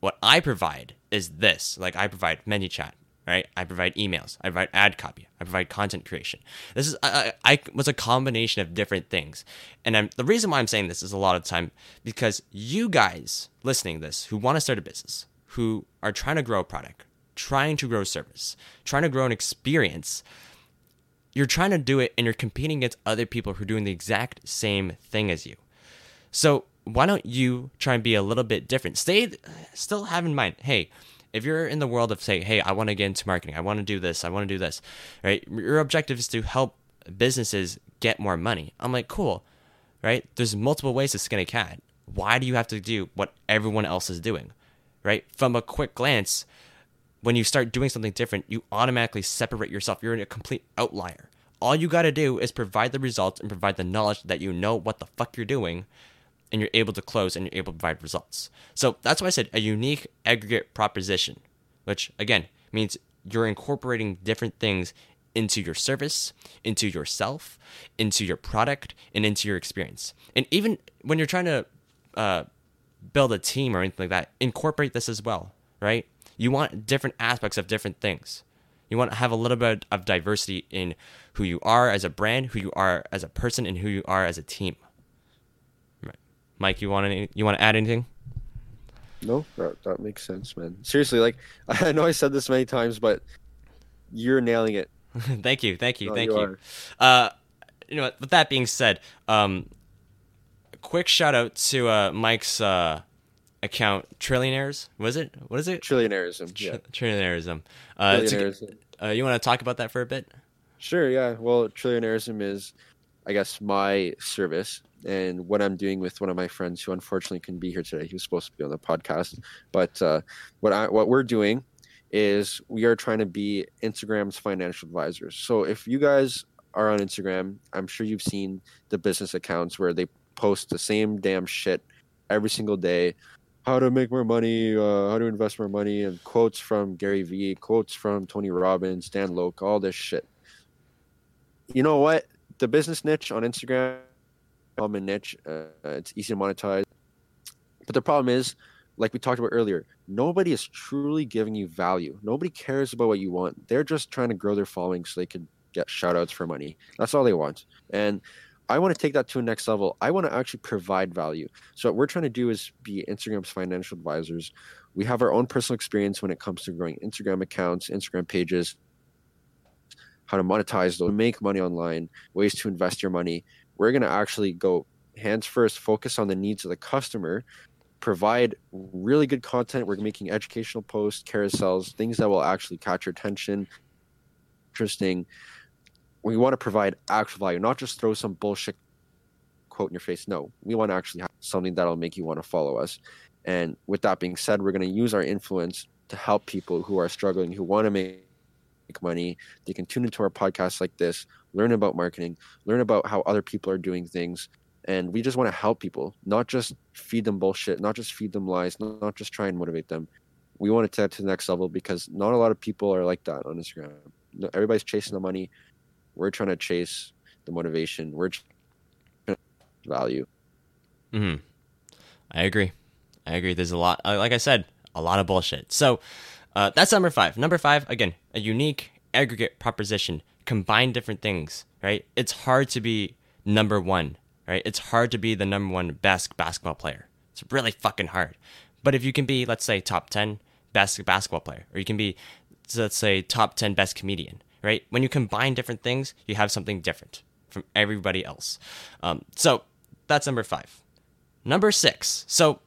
[SPEAKER 1] What I provide is this. Like, I provide ManyChat, right? I provide emails, I provide ad copy, I provide content creation. This is, I, I, was a combination of different things. And I'm, the reason why I'm saying this is a lot of time because you guys listening this who want to start a business, who are trying to grow a product, trying to grow a service, trying to grow an experience, you're trying to do it and you're competing against other people who are doing the exact same thing as you. So why don't you try and be a little bit different? Stay, still have in mind, hey, if you're in the world of say, hey, I want to get into marketing, I want to do this, I want to do this, right? Your objective is to help businesses get more money. I'm like, cool, right? There's multiple ways to skin a cat. Why do you have to do what everyone else is doing, right? From a quick glance, when you start doing something different, you automatically separate yourself. You're a complete outlier. All you got to do is provide the results and provide the knowledge that you know what the fuck you're doing and you're able to close and you're able to provide results. So that's why I said a unique aggregate proposition, which again means you're incorporating different things into your service, into yourself, into your product, and into your experience. And even when you're trying to uh, build a team or anything like that, incorporate this as well, right? You want different aspects of different things. You want to have a little bit of diversity in who you are as a brand, who you are as a person, and who you are as a team. Mike, you want any, you want to add anything?
[SPEAKER 2] No, that, that makes sense, man. Seriously, like I know I said this many times, but you're nailing it.
[SPEAKER 1] thank you, thank you, no, thank you. you. Uh, you know, with that being said, um, quick shout out to uh, Mike's uh, account, Trillionaires. Was it? What is it?
[SPEAKER 2] Trillionairism. Tr- yeah.
[SPEAKER 1] Trillionairism. Uh, Trillionairism. Uh, you want to talk about that for a bit?
[SPEAKER 2] Sure. Yeah. Well, Trillionairism is, I guess, my service and what I'm doing with one of my friends who unfortunately couldn't be here today. He was supposed to be on the podcast, but uh, what I what we're doing is we are trying to be Instagram's financial advisors. So if you guys are on Instagram, I'm sure you've seen the business accounts where they post the same damn shit every single day. How to make more money, uh, how to invest more money, and quotes from Gary Vee, quotes from Tony Robbins, Dan Lok, all this shit. You know what? The business niche on Instagram common niche. Uh, it's easy to monetize. But the problem is, like we talked about earlier, nobody is truly giving you value. Nobody cares about what you want. They're just trying to grow their following so they can get shout outs for money. That's all they want. And I want to take that to a next level. I want to actually provide value. So what we're trying to do is be Instagram's financial advisors. We have our own personal experience when it comes to growing Instagram accounts, Instagram pages, how to monetize those, make money online, ways to invest your money we're going to actually go hands first, focus on the needs of the customer, provide really good content. We're making educational posts, carousels, things that will actually catch your attention, interesting. We want to provide actual value, not just throw some bullshit quote in your face. No, we want to actually have something that'll make you want to follow us. And with that being said, we're going to use our influence to help people who are struggling, who want to make money. They can tune into our podcasts like this, learn about marketing, learn about how other people are doing things. And we just want to help people, not just feed them bullshit, not just feed them lies, not just try and motivate them. We want to take it to the next level because not a lot of people are like that on Instagram. Everybody's chasing the money. We're trying to chase the motivation. We're value.
[SPEAKER 1] Hmm. I agree. I agree. There's a lot. Uh, like I said, a lot of bullshit. So uh, that's number five. Number five, again, a unique aggregate proposition. Combine different things, right? It's hard to be number one, right? It's hard to be the number one best basketball player. It's really fucking hard. But if you can be, let's say, top 10 best basketball player, or you can be, let's say, top 10 best comedian, right? When you combine different things, you have something different from everybody else. Um, so that's number five. Number six. So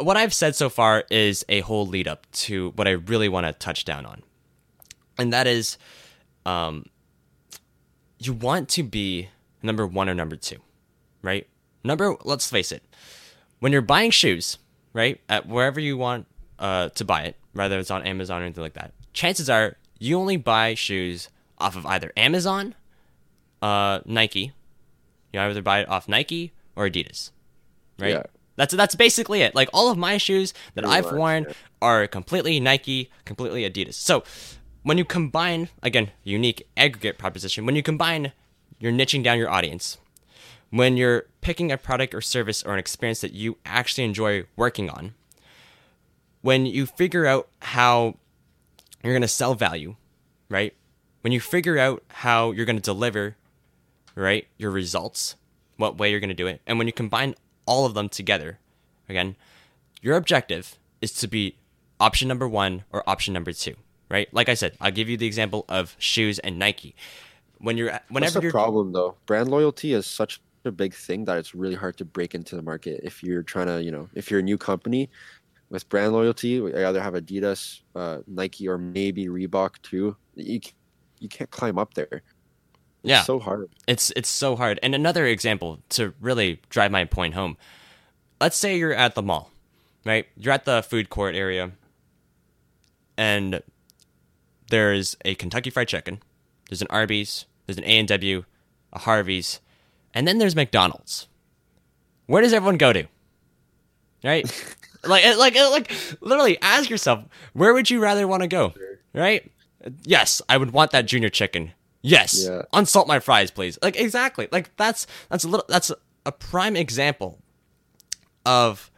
[SPEAKER 1] what I've said so far is a whole lead up to what I really want to touch down on, and that is, um, you want to be number one or number two, right? Number, let's face it, when you're buying shoes, right, at wherever you want uh, to buy it, whether it's on Amazon or anything like that, chances are you only buy shoes off of either Amazon, uh, Nike. You either buy it off Nike or Adidas, right? Yeah. That's that's basically it. Like all of my shoes that Pretty I've much, worn yeah. are completely Nike, completely Adidas. So when you combine again, unique aggregate proposition, when you combine you're niching down your audience, when you're picking a product or service or an experience that you actually enjoy working on, when you figure out how you're going to sell value, right? When you figure out how you're going to deliver, right, your results, what way you're going to do it, and when you combine all of them together, again, your objective is to be option number one or option number two, right? Like I said, I'll give you the example of shoes and Nike. When you're whenever
[SPEAKER 2] That's
[SPEAKER 1] the
[SPEAKER 2] problem though. Brand loyalty is such a big thing that it's really hard to break into the market if you're trying to, you know, if you're a new company with brand loyalty, I either have Adidas, uh, Nike, or maybe Reebok too. You you can't climb up there. It's
[SPEAKER 1] yeah,
[SPEAKER 2] so hard.
[SPEAKER 1] It's it's so hard. And another example to really drive my point home. Let's say you're at the mall, right? You're at the food court area, and there's a Kentucky Fried Chicken, there's an Arby's, there's an A and W, a Harvey's, and then there's McDonald's. Where does everyone go to? Right? like eh, like eh, like literally ask yourself, where would you rather want to go? Right? Yes, I would want that junior chicken. Yes,
[SPEAKER 2] Yeah.
[SPEAKER 1] unsalt my fries, please. Like exactly. Like that's that's a little that's a prime example of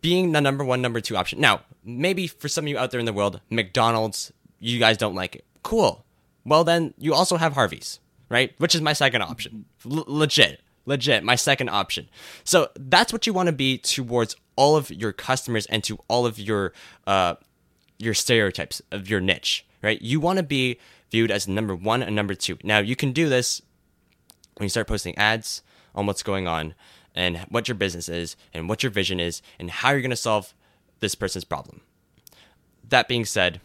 [SPEAKER 1] being the number one, number two option. Now, maybe for some of you out there in the world, McDonald's, you guys don't like it. Cool. Well, then you also have Harvey's, right? Which is my second option. L- legit, legit, my second option. So that's what you want to be towards all of your customers and to all of your uh, your stereotypes of your niche, right? You want to be viewed as number one and number two. Now, you can do this when you start posting ads on what's going on and what your business is and what your vision is and how you're going to solve this person's problem. That being said,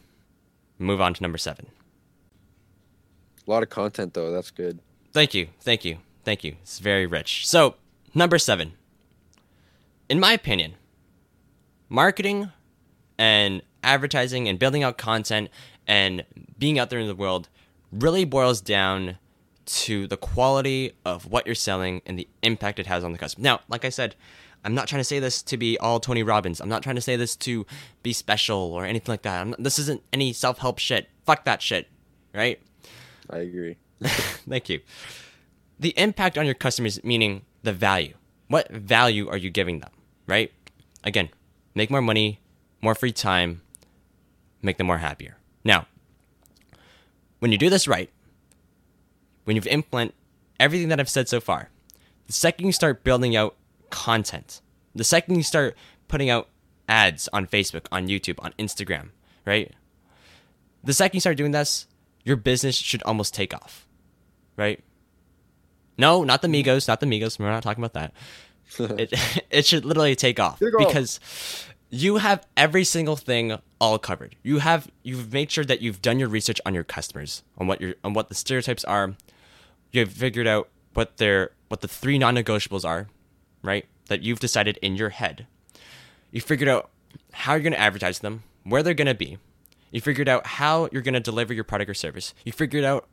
[SPEAKER 1] move on to number seven.
[SPEAKER 2] A lot of content though. That's good.
[SPEAKER 1] Thank you. Thank you. Thank you. It's very rich. So, number seven. In my opinion, marketing and advertising and building out content and being out there in the world really boils down to the quality of what you're selling and the impact it has on the customer. Now, like I said, I'm not trying to say this to be all Tony Robbins. I'm not trying to say this to be special or anything like that. I'm not, this isn't any self help shit. Fuck that shit. Right?
[SPEAKER 2] I agree.
[SPEAKER 1] Thank you. The impact on your customers, meaning the value. What value are you giving them, right? Again, make more money, more free time, make them more happier. Now, when you do this right, when you've implement everything that I've said so far, the second you start building out content, the second you start putting out ads on Facebook, on YouTube, on Instagram, right? The second you start doing this, your business should almost take off, right? No, not the Migos, not the Migos. We're not talking about that. it it should literally take off
[SPEAKER 2] Take off.
[SPEAKER 1] because you have every single thing all covered. You have you've made sure that you've done your research on your customers, on what your on what the stereotypes are. You've figured out what their what the three non-negotiables are, right? That you've decided in your head. You figured out how you're going to advertise them, where they're going to be. You figured out how you're going to deliver your product or service. You figured out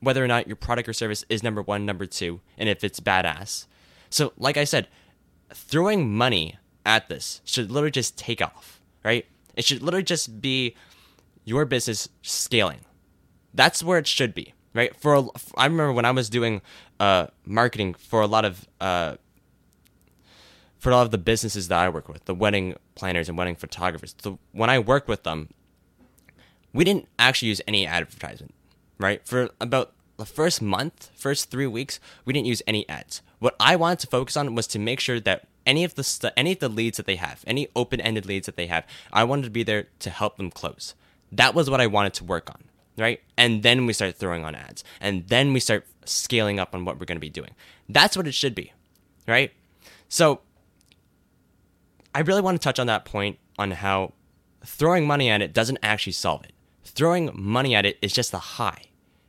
[SPEAKER 1] whether or not your product or service is number one, number two, and if it's badass. So, like I said, throwing money at this should literally just take off, right? It should literally just be your business scaling. That's where it should be, right? For I remember when I was doing uh, marketing for a lot of uh, for a lot of the businesses that I work with, the wedding planners and wedding photographers. So when I worked with them, we didn't actually use any advertisement, right? For about the first month, first three weeks, we didn't use any ads. What I wanted to focus on was to make sure that any of the any of the leads that they have, any open-ended leads that they have, I wanted to be there to help them close. That was what I wanted to work on, right? And then we start throwing on ads, and then we start scaling up on what we're going to be doing. That's what it should be, right? So I really want to touch on that point on how throwing money at it doesn't actually solve it. Throwing money at it is just a high.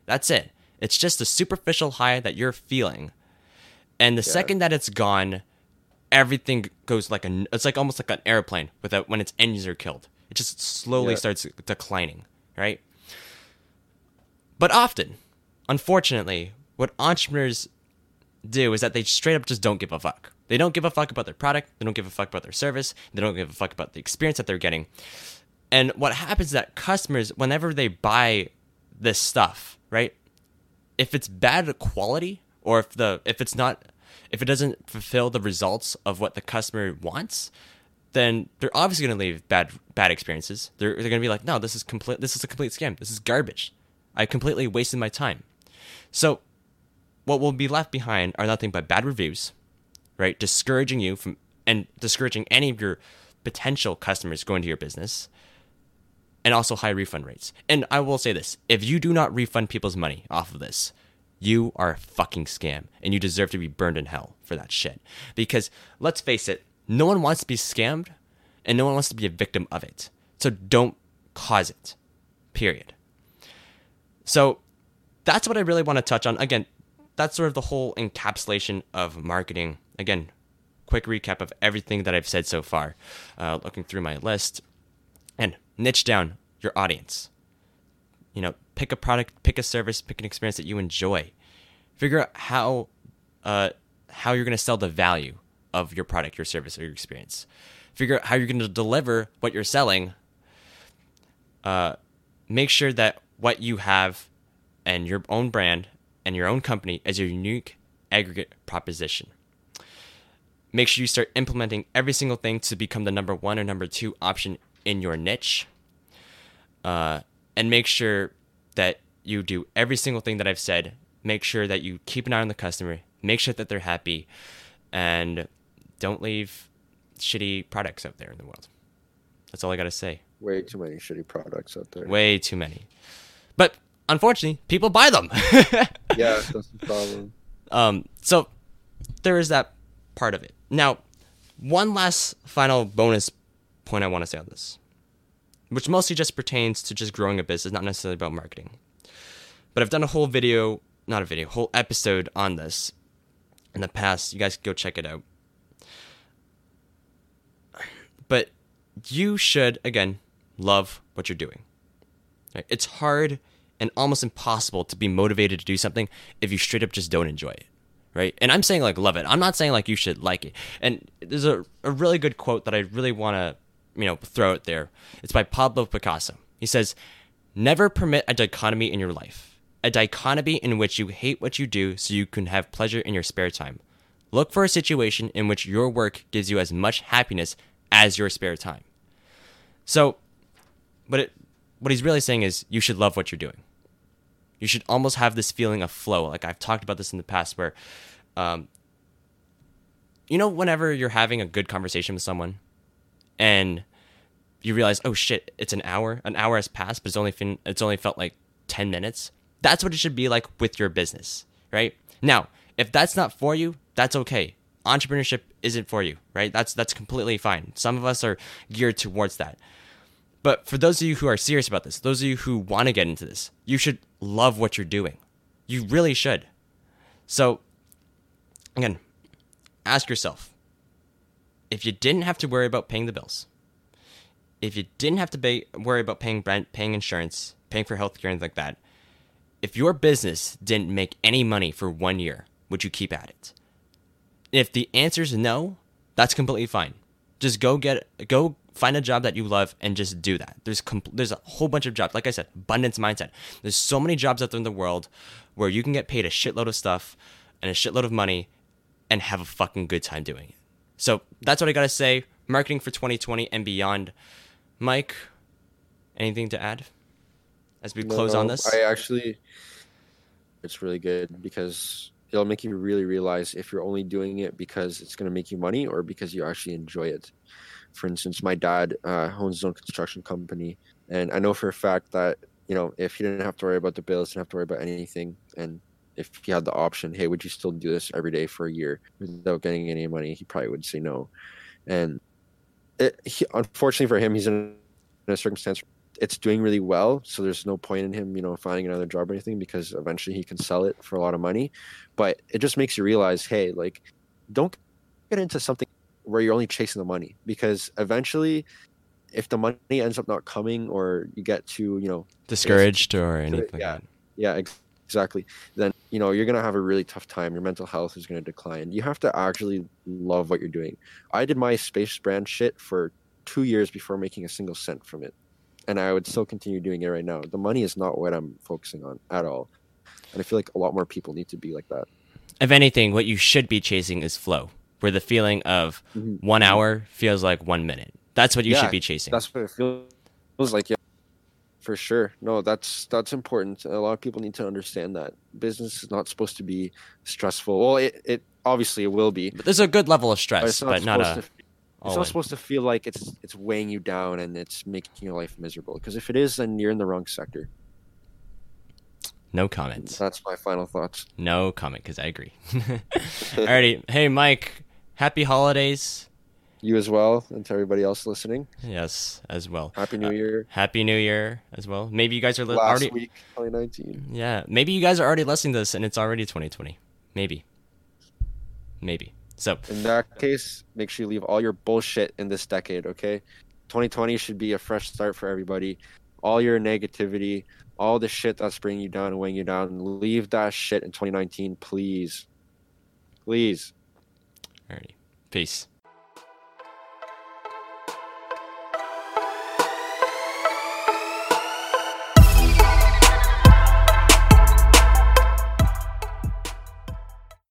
[SPEAKER 1] That's it. It's just a superficial high that you're feeling. And the second that it's gone, everything goes like a it's like almost like an airplane without when its engines are killed. It just slowly
[SPEAKER 2] Yeah.
[SPEAKER 1] starts declining, right? But often, unfortunately, what entrepreneurs do is that they straight up just don't give a fuck. They don't give a fuck about their product. They don't give a fuck about their service. They don't give a fuck about the experience that they're getting. And what happens is that customers, whenever they buy this stuff, right? If it's bad quality, or if the if it's not, if it doesn't fulfill the results of what the customer wants, then they're obviously going to leave bad bad experiences. They're they're going to be like, no, this is complete. This is a complete scam. This is garbage. I completely wasted my time. So what will be left behind are nothing but bad reviews, right? Discouraging you from and discouraging any of your potential customers going to your business, and also high refund rates. And I will say this if you do not refund people's money off of this, you are a fucking scam and you deserve to be burned in hell for that shit. Because let's face it, no one wants to be scammed and no one wants to be a victim of it. So don't cause it. Period. So that's what I really want to touch on. Again, that's sort of the whole encapsulation of marketing. Again, quick recap of everything that I've said so far. Uh, looking through my list and niche down your audience. You know, pick a product, pick a service, pick an experience that you enjoy. Figure out how uh, how you're going to sell the value of your product, your service, or your experience. Figure out how you're going to deliver what you're selling uh, make sure that what you have and your own brand and your own company is your unique aggregate proposition. Make sure you start implementing every single thing to become the number one or number two option in your niche. Uh, and make sure that you do every single thing that I've said. Make sure that you keep an eye on the customer, make sure that they're happy, and don't leave shitty products out there in the world. That's all I got to say.
[SPEAKER 2] Way too many shitty products out there.
[SPEAKER 1] Way too many. But unfortunately, people buy them.
[SPEAKER 2] yeah, that's the problem.
[SPEAKER 1] Um, so there is that part of it. Now, one last final bonus point I want to say on this, which mostly just pertains to just growing a business, not necessarily about marketing. But I've done a whole video, not a video, whole episode on this in the past. You guys can go check it out. But you should, again, love what you're doing. Right? It's hard and almost impossible to be motivated to do something if you straight up just don't enjoy it. Right? And I'm saying like love it. I'm not saying like you should like it. And there's a, a really good quote that I really want to, you know, throw it there. It's by Pablo Picasso. He says, Never permit a dichotomy in your life, a dichotomy in which you hate what you do so you can have pleasure in your spare time. Look for a situation in which your work gives you as much happiness as your spare time. So, what it, what he's really saying is you should love what you're doing. You should almost have this feeling of flow. Like I've talked about this in the past, where, um, you know, whenever you're having a good conversation with someone, and you realize, oh shit, it's an hour. An hour has passed, but it's only fin- it's only felt like ten minutes. That's what it should be like with your business, right? Now, if that's not for you, that's okay. Entrepreneurship isn't for you, right? That's that's completely fine. Some of us are geared towards that. But for those of you who are serious about this, those of you who want to get into this, you should love what you're doing. You really should. So, again, ask yourself if you didn't have to worry about paying the bills, if you didn't have to worry about paying rent, paying insurance, paying for healthcare, and like that, if your business didn't make any money for one year, would you keep at it? If the answer is no, that's completely fine. Just go get go find a job that you love and just do that. There's compl- there's a whole bunch of jobs. Like I said, abundance mindset. There's so many jobs out there in the world where you can get paid a shitload of stuff and a shitload of money and have a fucking good time doing it. So that's what I gotta say. Marketing for 2020 and beyond. Mike, anything to add as we close
[SPEAKER 2] No,
[SPEAKER 1] on this?
[SPEAKER 2] I actually, it's really good because it'll make you really realize if you're only doing it because it's going to make you money or because you actually enjoy it. For instance, my dad uh, owns his own construction company, and I know for a fact that you know if he didn't have to worry about the bills, didn't have to worry about anything, and if he had the option, hey, would you still do this every day for a year without getting any money? He probably would say no. And it, he, unfortunately for him, he's in a circumstance it's doing really well so there's no point in him you know finding another job or anything because eventually he can sell it for a lot of money but it just makes you realize hey like don't get into something where you're only chasing the money because eventually if the money ends up not coming or you get too you know
[SPEAKER 1] Discouraged or anything
[SPEAKER 2] yeah. yeah exactly then you know you're gonna have a really tough time your mental health is gonna decline you have to actually love what you're doing i did my space brand shit for two years before making a single cent from it and i would still continue doing it right now the money is not what i'm focusing on at all and i feel like a lot more people need to be like that
[SPEAKER 1] If anything, what you should be chasing is flow, where the feeling of
[SPEAKER 2] Mhm.
[SPEAKER 1] one hour feels like one minute. That's what you
[SPEAKER 2] Yeah,
[SPEAKER 1] should be chasing.
[SPEAKER 2] that's what it feels like yeah for sure no that's that's important a lot of people need to understand that business is not supposed to be stressful well it, it obviously it will be
[SPEAKER 1] But there's a good level of
[SPEAKER 2] but
[SPEAKER 1] stress,
[SPEAKER 2] it's not
[SPEAKER 1] but not a.
[SPEAKER 2] to it's not supposed to feel like it's it's weighing you down and it's making your life miserable because if it is then you're in the wrong sector
[SPEAKER 1] No comments.
[SPEAKER 2] that's my final thoughts
[SPEAKER 1] No comment because I agree. Alrighty, hey Mike, happy holidays.
[SPEAKER 2] You as well and to everybody else listening
[SPEAKER 1] Yes, as well.
[SPEAKER 2] happy new
[SPEAKER 1] Uh,
[SPEAKER 2] year
[SPEAKER 1] Happy New Year as well. Maybe you guys are li-
[SPEAKER 2] last
[SPEAKER 1] already.
[SPEAKER 2] week 2019
[SPEAKER 1] Yeah, maybe you guys are already listening to this and it's already 2020. Maybe. Maybe. So
[SPEAKER 2] in that case make sure you leave all your bullshit in this decade okay 2020 should be a fresh start for everybody all your negativity all the shit that's bringing you down and weighing you down leave that shit in 2019 please please
[SPEAKER 1] alrighty, peace.